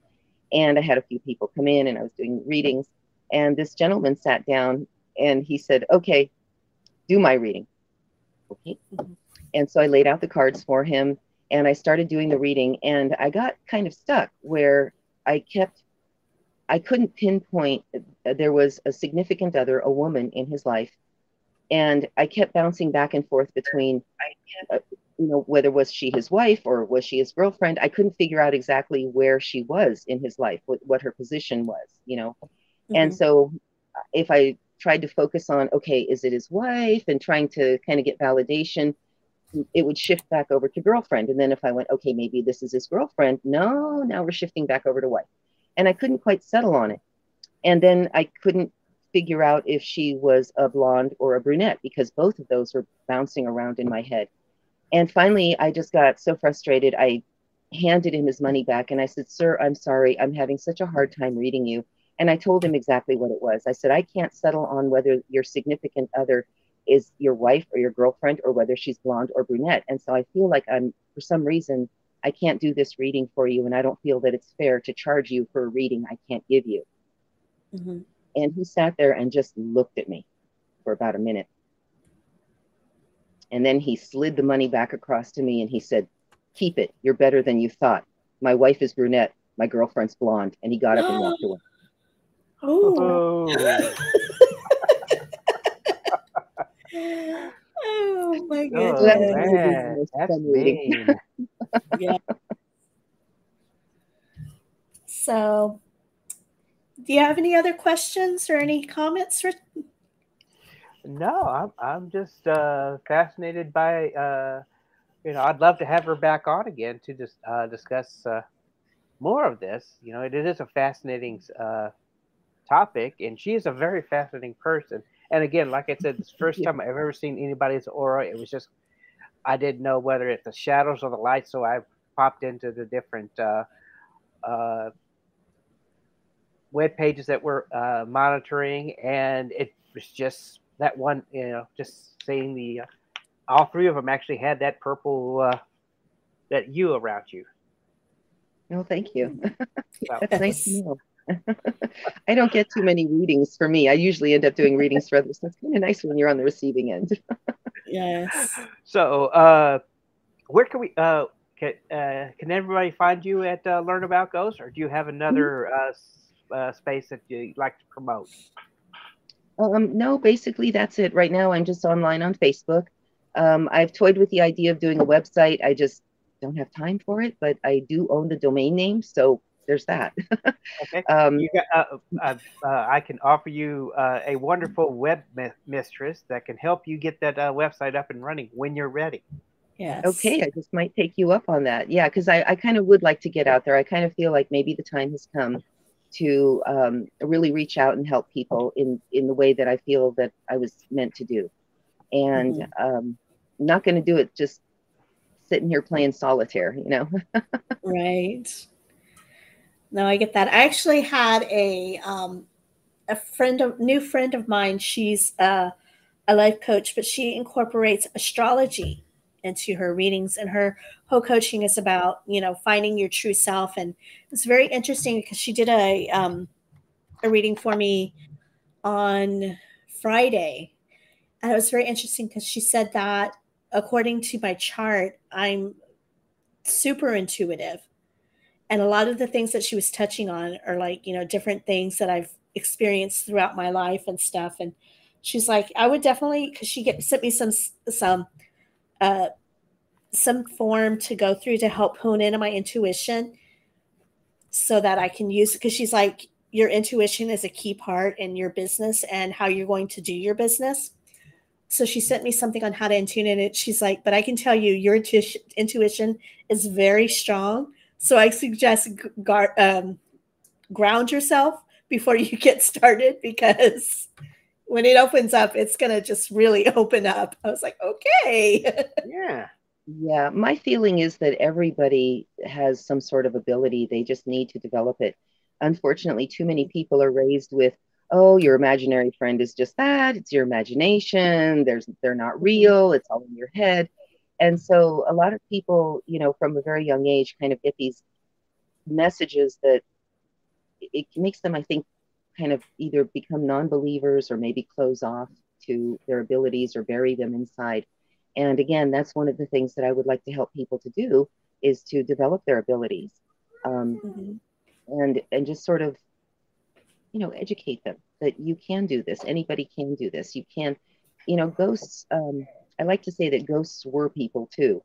And I had a few people come in and I was doing readings. And this gentleman sat down and he said, okay, do my reading. Okay. And so I laid out the cards for him and I started doing the reading and I got kind of stuck where I kept I couldn't pinpoint there was a significant other, a woman in his life, and I kept bouncing back and forth between, uh, you know, whether was she his wife or was she his girlfriend. I couldn't figure out exactly where she was in his life, what, what her position was, you know. Mm-hmm. And so, if I tried to focus on, okay, is it his wife, and trying to kind of get validation, it would shift back over to girlfriend. And then if I went, okay, maybe this is his girlfriend. No, now we're shifting back over to wife. And I couldn't quite settle on it. And then I couldn't figure out if she was a blonde or a brunette because both of those were bouncing around in my head. And finally, I just got so frustrated. I handed him his money back and I said, Sir, I'm sorry. I'm having such a hard time reading you. And I told him exactly what it was. I said, I can't settle on whether your significant other is your wife or your girlfriend or whether she's blonde or brunette. And so I feel like I'm, for some reason, I can't do this reading for you. And I don't feel that it's fair to charge you for a reading I can't give you. Mm-hmm. And he sat there and just looked at me for about a minute. And then he slid the money back across to me and he said, Keep it. You're better than you thought. my wife is brunette, my girlfriend's blonde, and he got up and walked [GASPS] away. Oh. Oh. oh my [LAUGHS] Oh, So goodness. one man, that's fun reading. mean. [LAUGHS] So, do you have any other questions or any comments? For- No, I'm I'm just uh, fascinated by uh, you know I'd love to have her back on again to just uh, discuss uh, more of this. You know, it is a fascinating uh, topic, and she is a very fascinating person. And again, like I said, this [LAUGHS] first you. time I've ever seen anybody's aura. It was just I didn't know whether it's the shadows or the light, so I popped into the different uh, uh, web pages that we're uh, monitoring, and it was just that one, you know, just seeing the uh, all three of them actually had that purple uh, that U around you. No, thank you. Well, That's nice to know. [LAUGHS] I don't get too many readings for me. I usually end up doing readings for others. So it's kind of nice when you're on the receiving end. [LAUGHS] yes. so, uh, where can we? Uh, can, uh, can everybody find you at uh, Learn About Ghosts, or do you have another uh, s- uh, space that you'd like to promote? Um, no, basically that's it. Right now, I'm just online on Facebook. Um, I've toyed with the idea of doing a website. I just don't have time for it, but I do own the domain name, so there's that. Okay. [LAUGHS] um, You got, uh, uh, uh, I can offer you uh, a wonderful web mistress that can help you get that uh, website up and running when you're ready. Yes. okay, I just might take you up on that. Yeah, because I, I kind of would like to get out there. I kind of feel like maybe the time has come to um, really reach out and help people in in the way that I feel that I was meant to do, and um, I'm not going to do it just sitting here playing solitaire. You know. [LAUGHS] Right. No, I get that. I actually had a um a friend of new friend of mine. She's uh, a life coach, but she incorporates astrology into her readings and her whole coaching is about, you know, finding your true self and it's very interesting because she did a um a reading for me on Friday. And it was very interesting because she said that according to my chart, I'm super intuitive and a lot of the things that she was touching on are like you know different things that i've experienced throughout my life and stuff. And she's like i would definitely because she get, sent me some some uh some form to go through to help hone in on my intuition so that i can use because she's like your intuition is a key part in your business and how you're going to do your business. So she sent me something on how to tune in it. She's like but i can tell you your intu- intuition is very strong so I suggest gar- um, ground yourself before [LAUGHS] you get started because when it opens up, it's going to just really [LAUGHS] open up. I was like, okay. [LAUGHS] Yeah. Yeah, my feeling is that everybody has some sort of ability. They just need to develop it. Unfortunately, too many people are raised with, "Oh, your imaginary friend is just that. It's your imagination. There's they're not real. It's all in your head." And so a lot of people, you know, from a very young age kind of get these messages that it makes them, I think, kind of either become non-believers or maybe close off to their abilities or bury them inside. And again, that's one of the things that I would like to help people to do is to develop their abilities um, Mhm. and and just sort of, you know, educate them that you can do this. Anybody can do this. You can, you know, ghosts. Um, I like to say that ghosts were people too,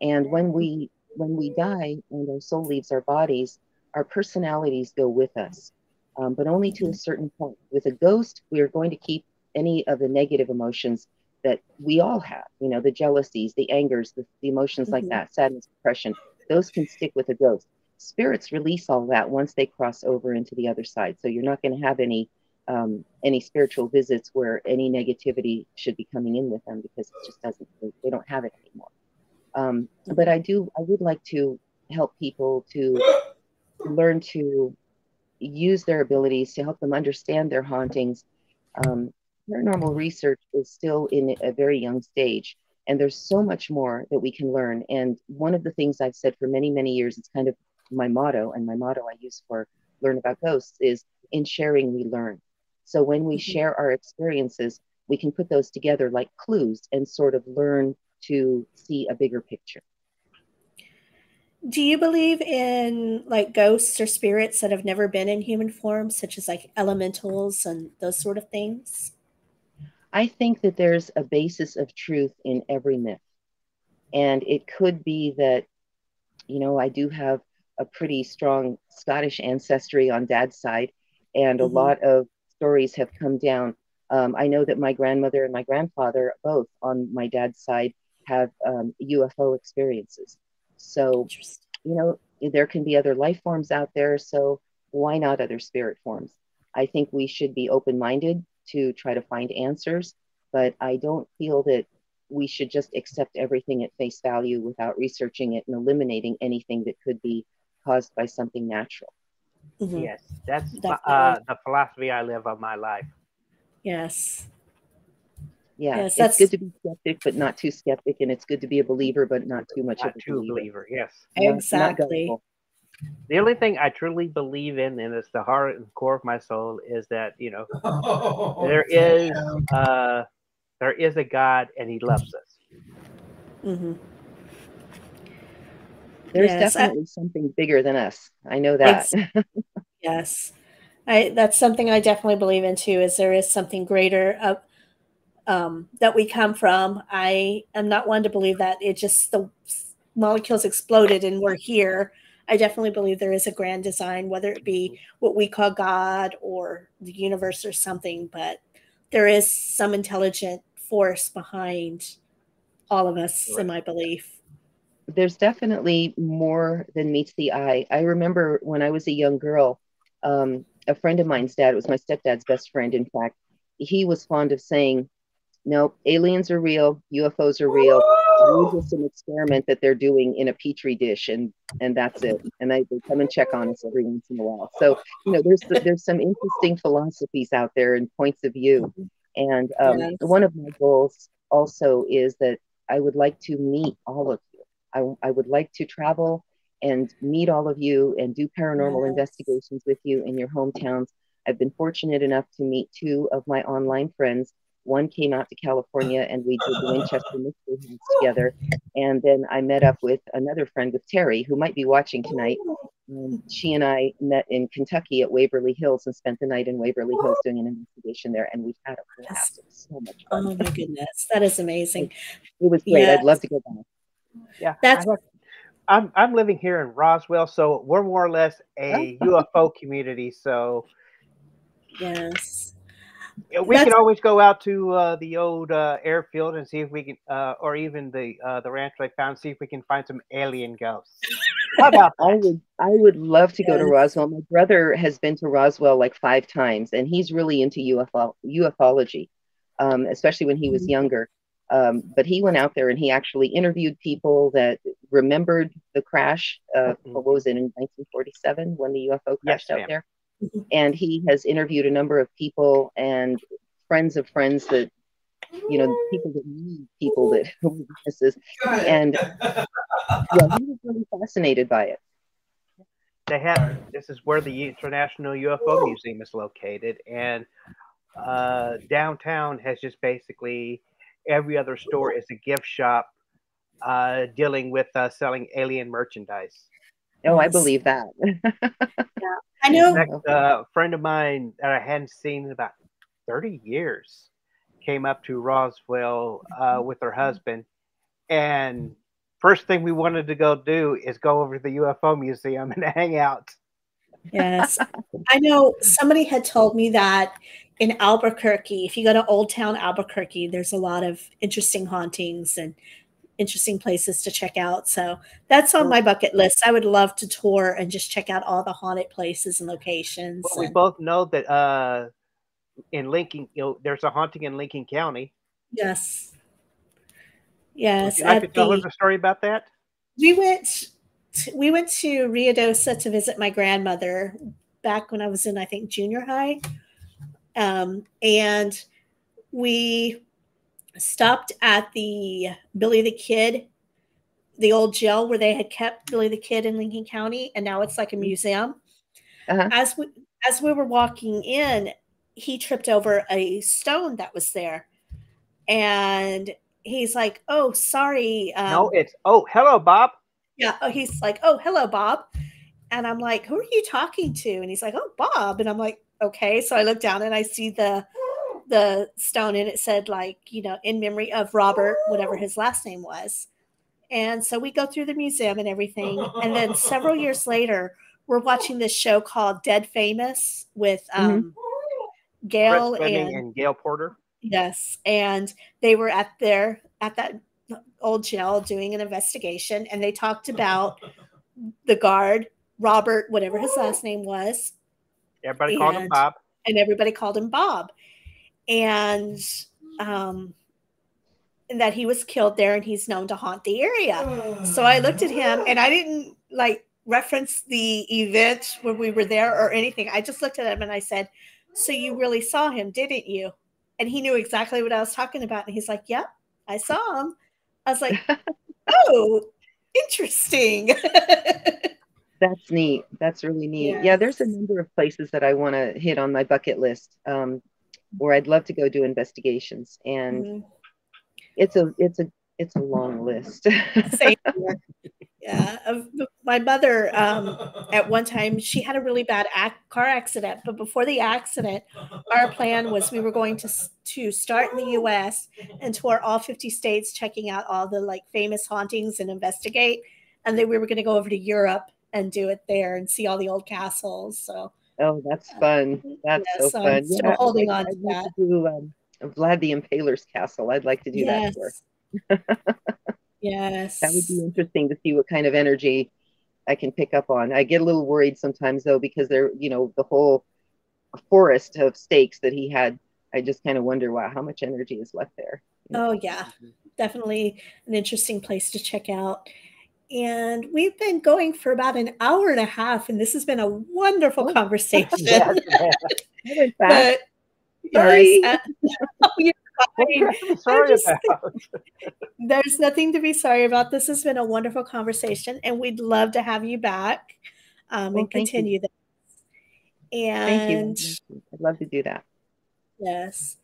and when we when we die and our soul leaves our bodies, our personalities go with us, um, but only to a certain point. With a ghost, we are going to keep any of the negative emotions that we all have, you know, the jealousies, the angers, the, the emotions like Mhm. that, sadness, depression, those can stick with a ghost. Spirits release all that once they cross over into the other side. So you're not going to have any um, any spiritual visits where any negativity should be coming in with them because it just doesn't they don't have it anymore. Um, but I do I would like to help people to learn to use their abilities to help them understand their hauntings. Um, paranormal research is still in a very young stage, and there's so much more that we can learn. And one of the things I've said for many, many years, it's kind of my motto, and my motto I use for Learn About Ghosts is in sharing, we learn. So when we Mhm. share our experiences, we can put those together like clues and sort of learn to see a bigger picture. Do you believe in like ghosts or spirits that have never been in human form, such as like elementals and those sort of things? I think that there's a basis of truth in every myth. And it could be that, you know, I do have a pretty strong Scottish ancestry on dad's side, and mm-hmm. a lot of stories have come down. Um, I know that my grandmother and my grandfather, both on my dad's side, have um, UFO experiences. So, you know, there can be other life forms out there. So, why not other spirit forms? I think we should be open minded to try to find answers, but I don't feel that we should just accept everything at face value without researching it and eliminating anything that could be caused by something natural. Mm-hmm. Yes, that's uh, the philosophy I live of my life. Yes. Yeah, yes, it's that's... good to be skeptic, but not too skeptic, and it's good to be a believer, but not too much not of a too believer. believer. Yes, exactly. Not, the only thing I truly believe in, and it's the heart and core of my soul, is that you know oh, [LAUGHS] there is uh, there is a God, and He loves us. Mm-hmm. There's yes, definitely I, something bigger than us. I know that. yes, I, that's something I definitely believe in too. Is there is something greater of, um, that we come from. I am not one to believe that it just the molecules exploded and we're here. I definitely believe there is a grand design, whether it be what we call God or the universe or something, but there is some intelligent force behind all of us, right. in my belief there's definitely more than meets the eye. I remember when I was a young girl, um, a friend of mine's dad, it was my stepdad's best friend, in fact, he was fond of saying, Nope, aliens are real, UFOs are real. It's just an experiment that they're doing in a petri dish, and and that's it. And they, they come and check on us every once in a while. So you know, there's there's some interesting philosophies out there and points of view. And um, yes. one of my goals also is that I would like to meet all of I, I would like to travel and meet all of you and do paranormal yes. investigations with you in your hometowns. I've been fortunate enough to meet two of my online friends. One came out to California and we did the Winchester Mystery House together. And then I met up with another friend with Terry, who might be watching tonight. Um, she and I met in Kentucky at Waverly Hills and spent the night in Waverly Hills doing an investigation there. And we had a blast. It was so much fun. Oh my goodness. That is amazing. It, it was great. Yes. I'd love to go back. Yeah, that's. I'm I'm living here in Roswell, so we're more or less a UFO community. So yes, we that's... can always go out to uh, the old uh, airfield and see if we can, uh, or even the uh, the ranch I found, see if we can find some alien ghosts. How about I would I would love to go to Roswell. My brother has been to Roswell like five times, and he's really into UFO ufology, um, especially when he was mm-hmm. younger. Um, but he went out there and he actually interviewed people that remembered the crash. Uh, mm-hmm. What was it in 1947 when the UFO crashed yes, out there? Mm-hmm. And he has interviewed a number of people and friends of friends that, you know, people that need people that [LAUGHS] witnesses. And [LAUGHS] yeah, he was really fascinated by it. They have this is where the International UFO Museum is located, and uh, downtown has just basically every other store is a gift shop uh, dealing with uh, selling alien merchandise. Oh, I believe that. [LAUGHS] yeah, I know. Fact, uh, a friend of mine that I hadn't seen in about 30 years came up to Roswell uh, with her husband. And first thing we wanted to go do is go over to the UFO museum and [LAUGHS] hang out. Yes. [LAUGHS] I know somebody had told me that in Albuquerque, if you go to Old Town Albuquerque, there's a lot of interesting hauntings and interesting places to check out. So that's on my bucket list. I would love to tour and just check out all the haunted places and locations. Well, we both know that uh, in Lincoln, you know, there's a haunting in Lincoln County. Yes. Yes. Would you like to tell the, us a story about that? We went. To, we went to Ruidoso to visit my grandmother back when I was in, I think, junior high um, and we stopped at the Billy the Kid, the old jail where they had kept Billy the Kid in Lincoln County, and now it's like a museum. Uh-huh. As we as we were walking in, he tripped over a stone that was there, and he's like, "Oh, sorry." Um, no, it's oh, hello, Bob. Yeah. Oh, he's like, oh, hello, Bob. And I'm like, who are you talking to? And he's like, oh, Bob. And I'm like, okay. So I look down and I see the the stone and it said like, you know, in memory of Robert, whatever his last name was. And so we go through the museum and everything. And then several years [LAUGHS] later, we're watching this show called Dead Famous with um, Gail Brett Fleming and and Gail Porter. Yes, and they were at their at that old jail doing an investigation, and they talked about [LAUGHS] the guard Robert, whatever his last name was, Everybody called him Bob. and everybody called him Bob, and um, and that he was killed there, and he's known to haunt the area. So I looked at him, and I didn't like reference the event when we were there or anything. I just looked at him and I said, "So you really saw him, didn't you?" And he knew exactly what I was talking about, and he's like, "Yep, I saw him." I was like, [LAUGHS] "Oh, interesting." [LAUGHS] That's neat. That's really neat. Yeah, there's a number of places that I want to hit on my bucket list um, where I'd love to go do investigations, and Mhm. it's a it's a it's a long list. [LAUGHS] Yeah, my mother um, at one time she had a really bad ac- car accident, but before the accident, our plan was we were going to to start in the U.S. and tour all 50 states, checking out all the like famous hauntings and investigate, and then we were going to go over to Europe and do it there and see all the old castles. So oh, that's fun. That's Yeah, so so fun. I'm still holding I'd, on to that. to do um, Vlad the Impaler's castle. I'd like to do that tour. [LAUGHS] yes, That would be interesting to see what kind of energy I can pick up on. I get a little worried sometimes though because they're, you know, the whole forest of stakes that he had. I just kind of wonder, wow, how much energy is left there? Oh yeah, definitely an interesting place to check out. And we've been going for about an hour and a half, and this has been a wonderful Oh. conversation. Yes, [LAUGHS] I but Sorry. yes, [LAUGHS] uh, you're fine. I'm sorry just- about. [LAUGHS] There's nothing to be sorry about. This has been a wonderful conversation, and we'd love to have you back um, Well, and thank you. continue this. And Thank you. I'd love to do that. yes,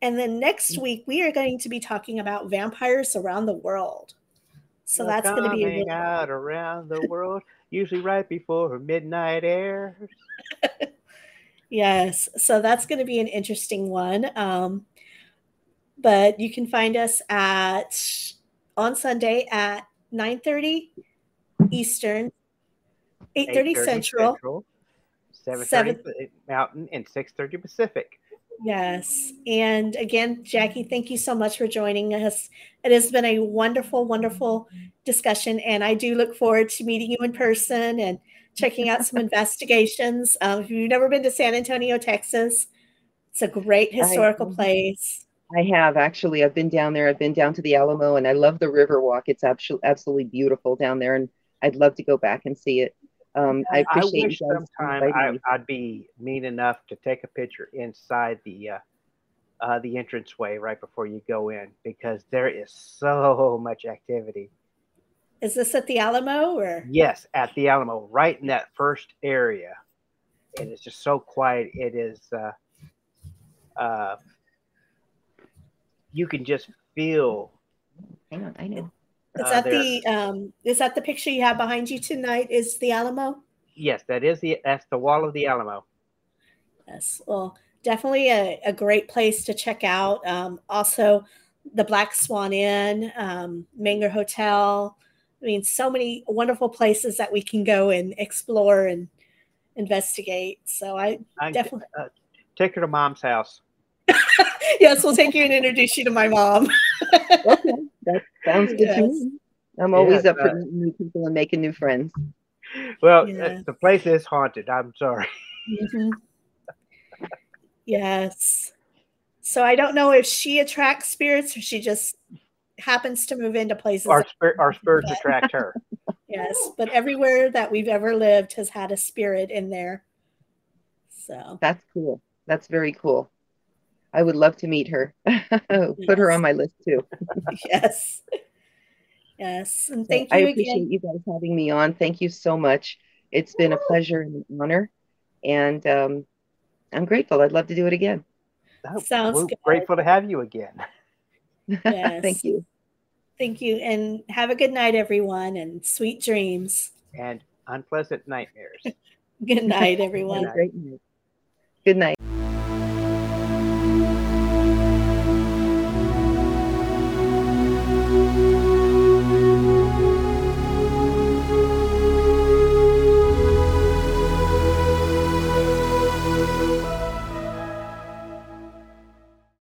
and then next week we are going to be talking about vampires around the world. So that's going to be a really out around the world, usually right before midnight airs. [LAUGHS] Yes, so that's going to be an interesting one. Um, but you can find us at on Sunday at 9:30 Eastern, 8:30 Central. 7:30 Mountain, and 6:30 Pacific. Yes. And again, Jackie, thank you so much for joining us. It has been a wonderful, wonderful discussion. And I do look forward to meeting you in person and checking out some [LAUGHS] investigations. Um, if you've never been to San Antonio, Texas, it's a great historical mhm. place. I have actually. I've been down there. I've been down to the Alamo, and I love the river walk. It's absolutely absolutely beautiful down there, and I'd love to go back and see it. Um, I appreciate I wish you sometime I, I'd be mean enough to take a picture inside the uh, uh, the entranceway right before you go in because there is so much activity. Is this at the Alamo or? Yes, at the Alamo, right in that first area, and it's just so quiet. It is. Uh, uh, you can just feel. Hang on, I know. Is uh, that the um is that the picture you have behind you tonight? Is the Alamo? Yes, that is the that's the wall of the Alamo. Yes. Well, definitely a, a great place to check out. Um, also, the Black Swan Inn, um, Menger Hotel. I mean, so many wonderful places that we can go and explore and investigate. So I I definitely, uh, take her to mom's house. [LAUGHS] yes, we'll take you and introduce you to my mom. [LAUGHS] Okay, that sounds good Yes. to me. I'm always Yes, up for uh, meeting new people and making new friends. Well, uh, Yes. the place is haunted. I'm sorry. Mhm. Yes. So I don't know if she attracts spirits or she just happens to move into places. Our spirit, our spirits attract her. [LAUGHS] Yes, but everywhere that we've ever lived has had a spirit in there. So That's cool. That's very cool. I would love to meet her. [LAUGHS] Put her on my list too. [LAUGHS] [LAUGHS] yes. Yes. And So thank I appreciate again. you guys having me on. Thank you so much. It's been a pleasure and an honor, and um, I'm grateful. I'd love to do it again. Oh, Sounds we're good. grateful to have you again. Yes. Thank you. Thank you. And have a good night, everyone, and sweet dreams. And unpleasant nightmares. Good night, everyone. night. great night. Good night.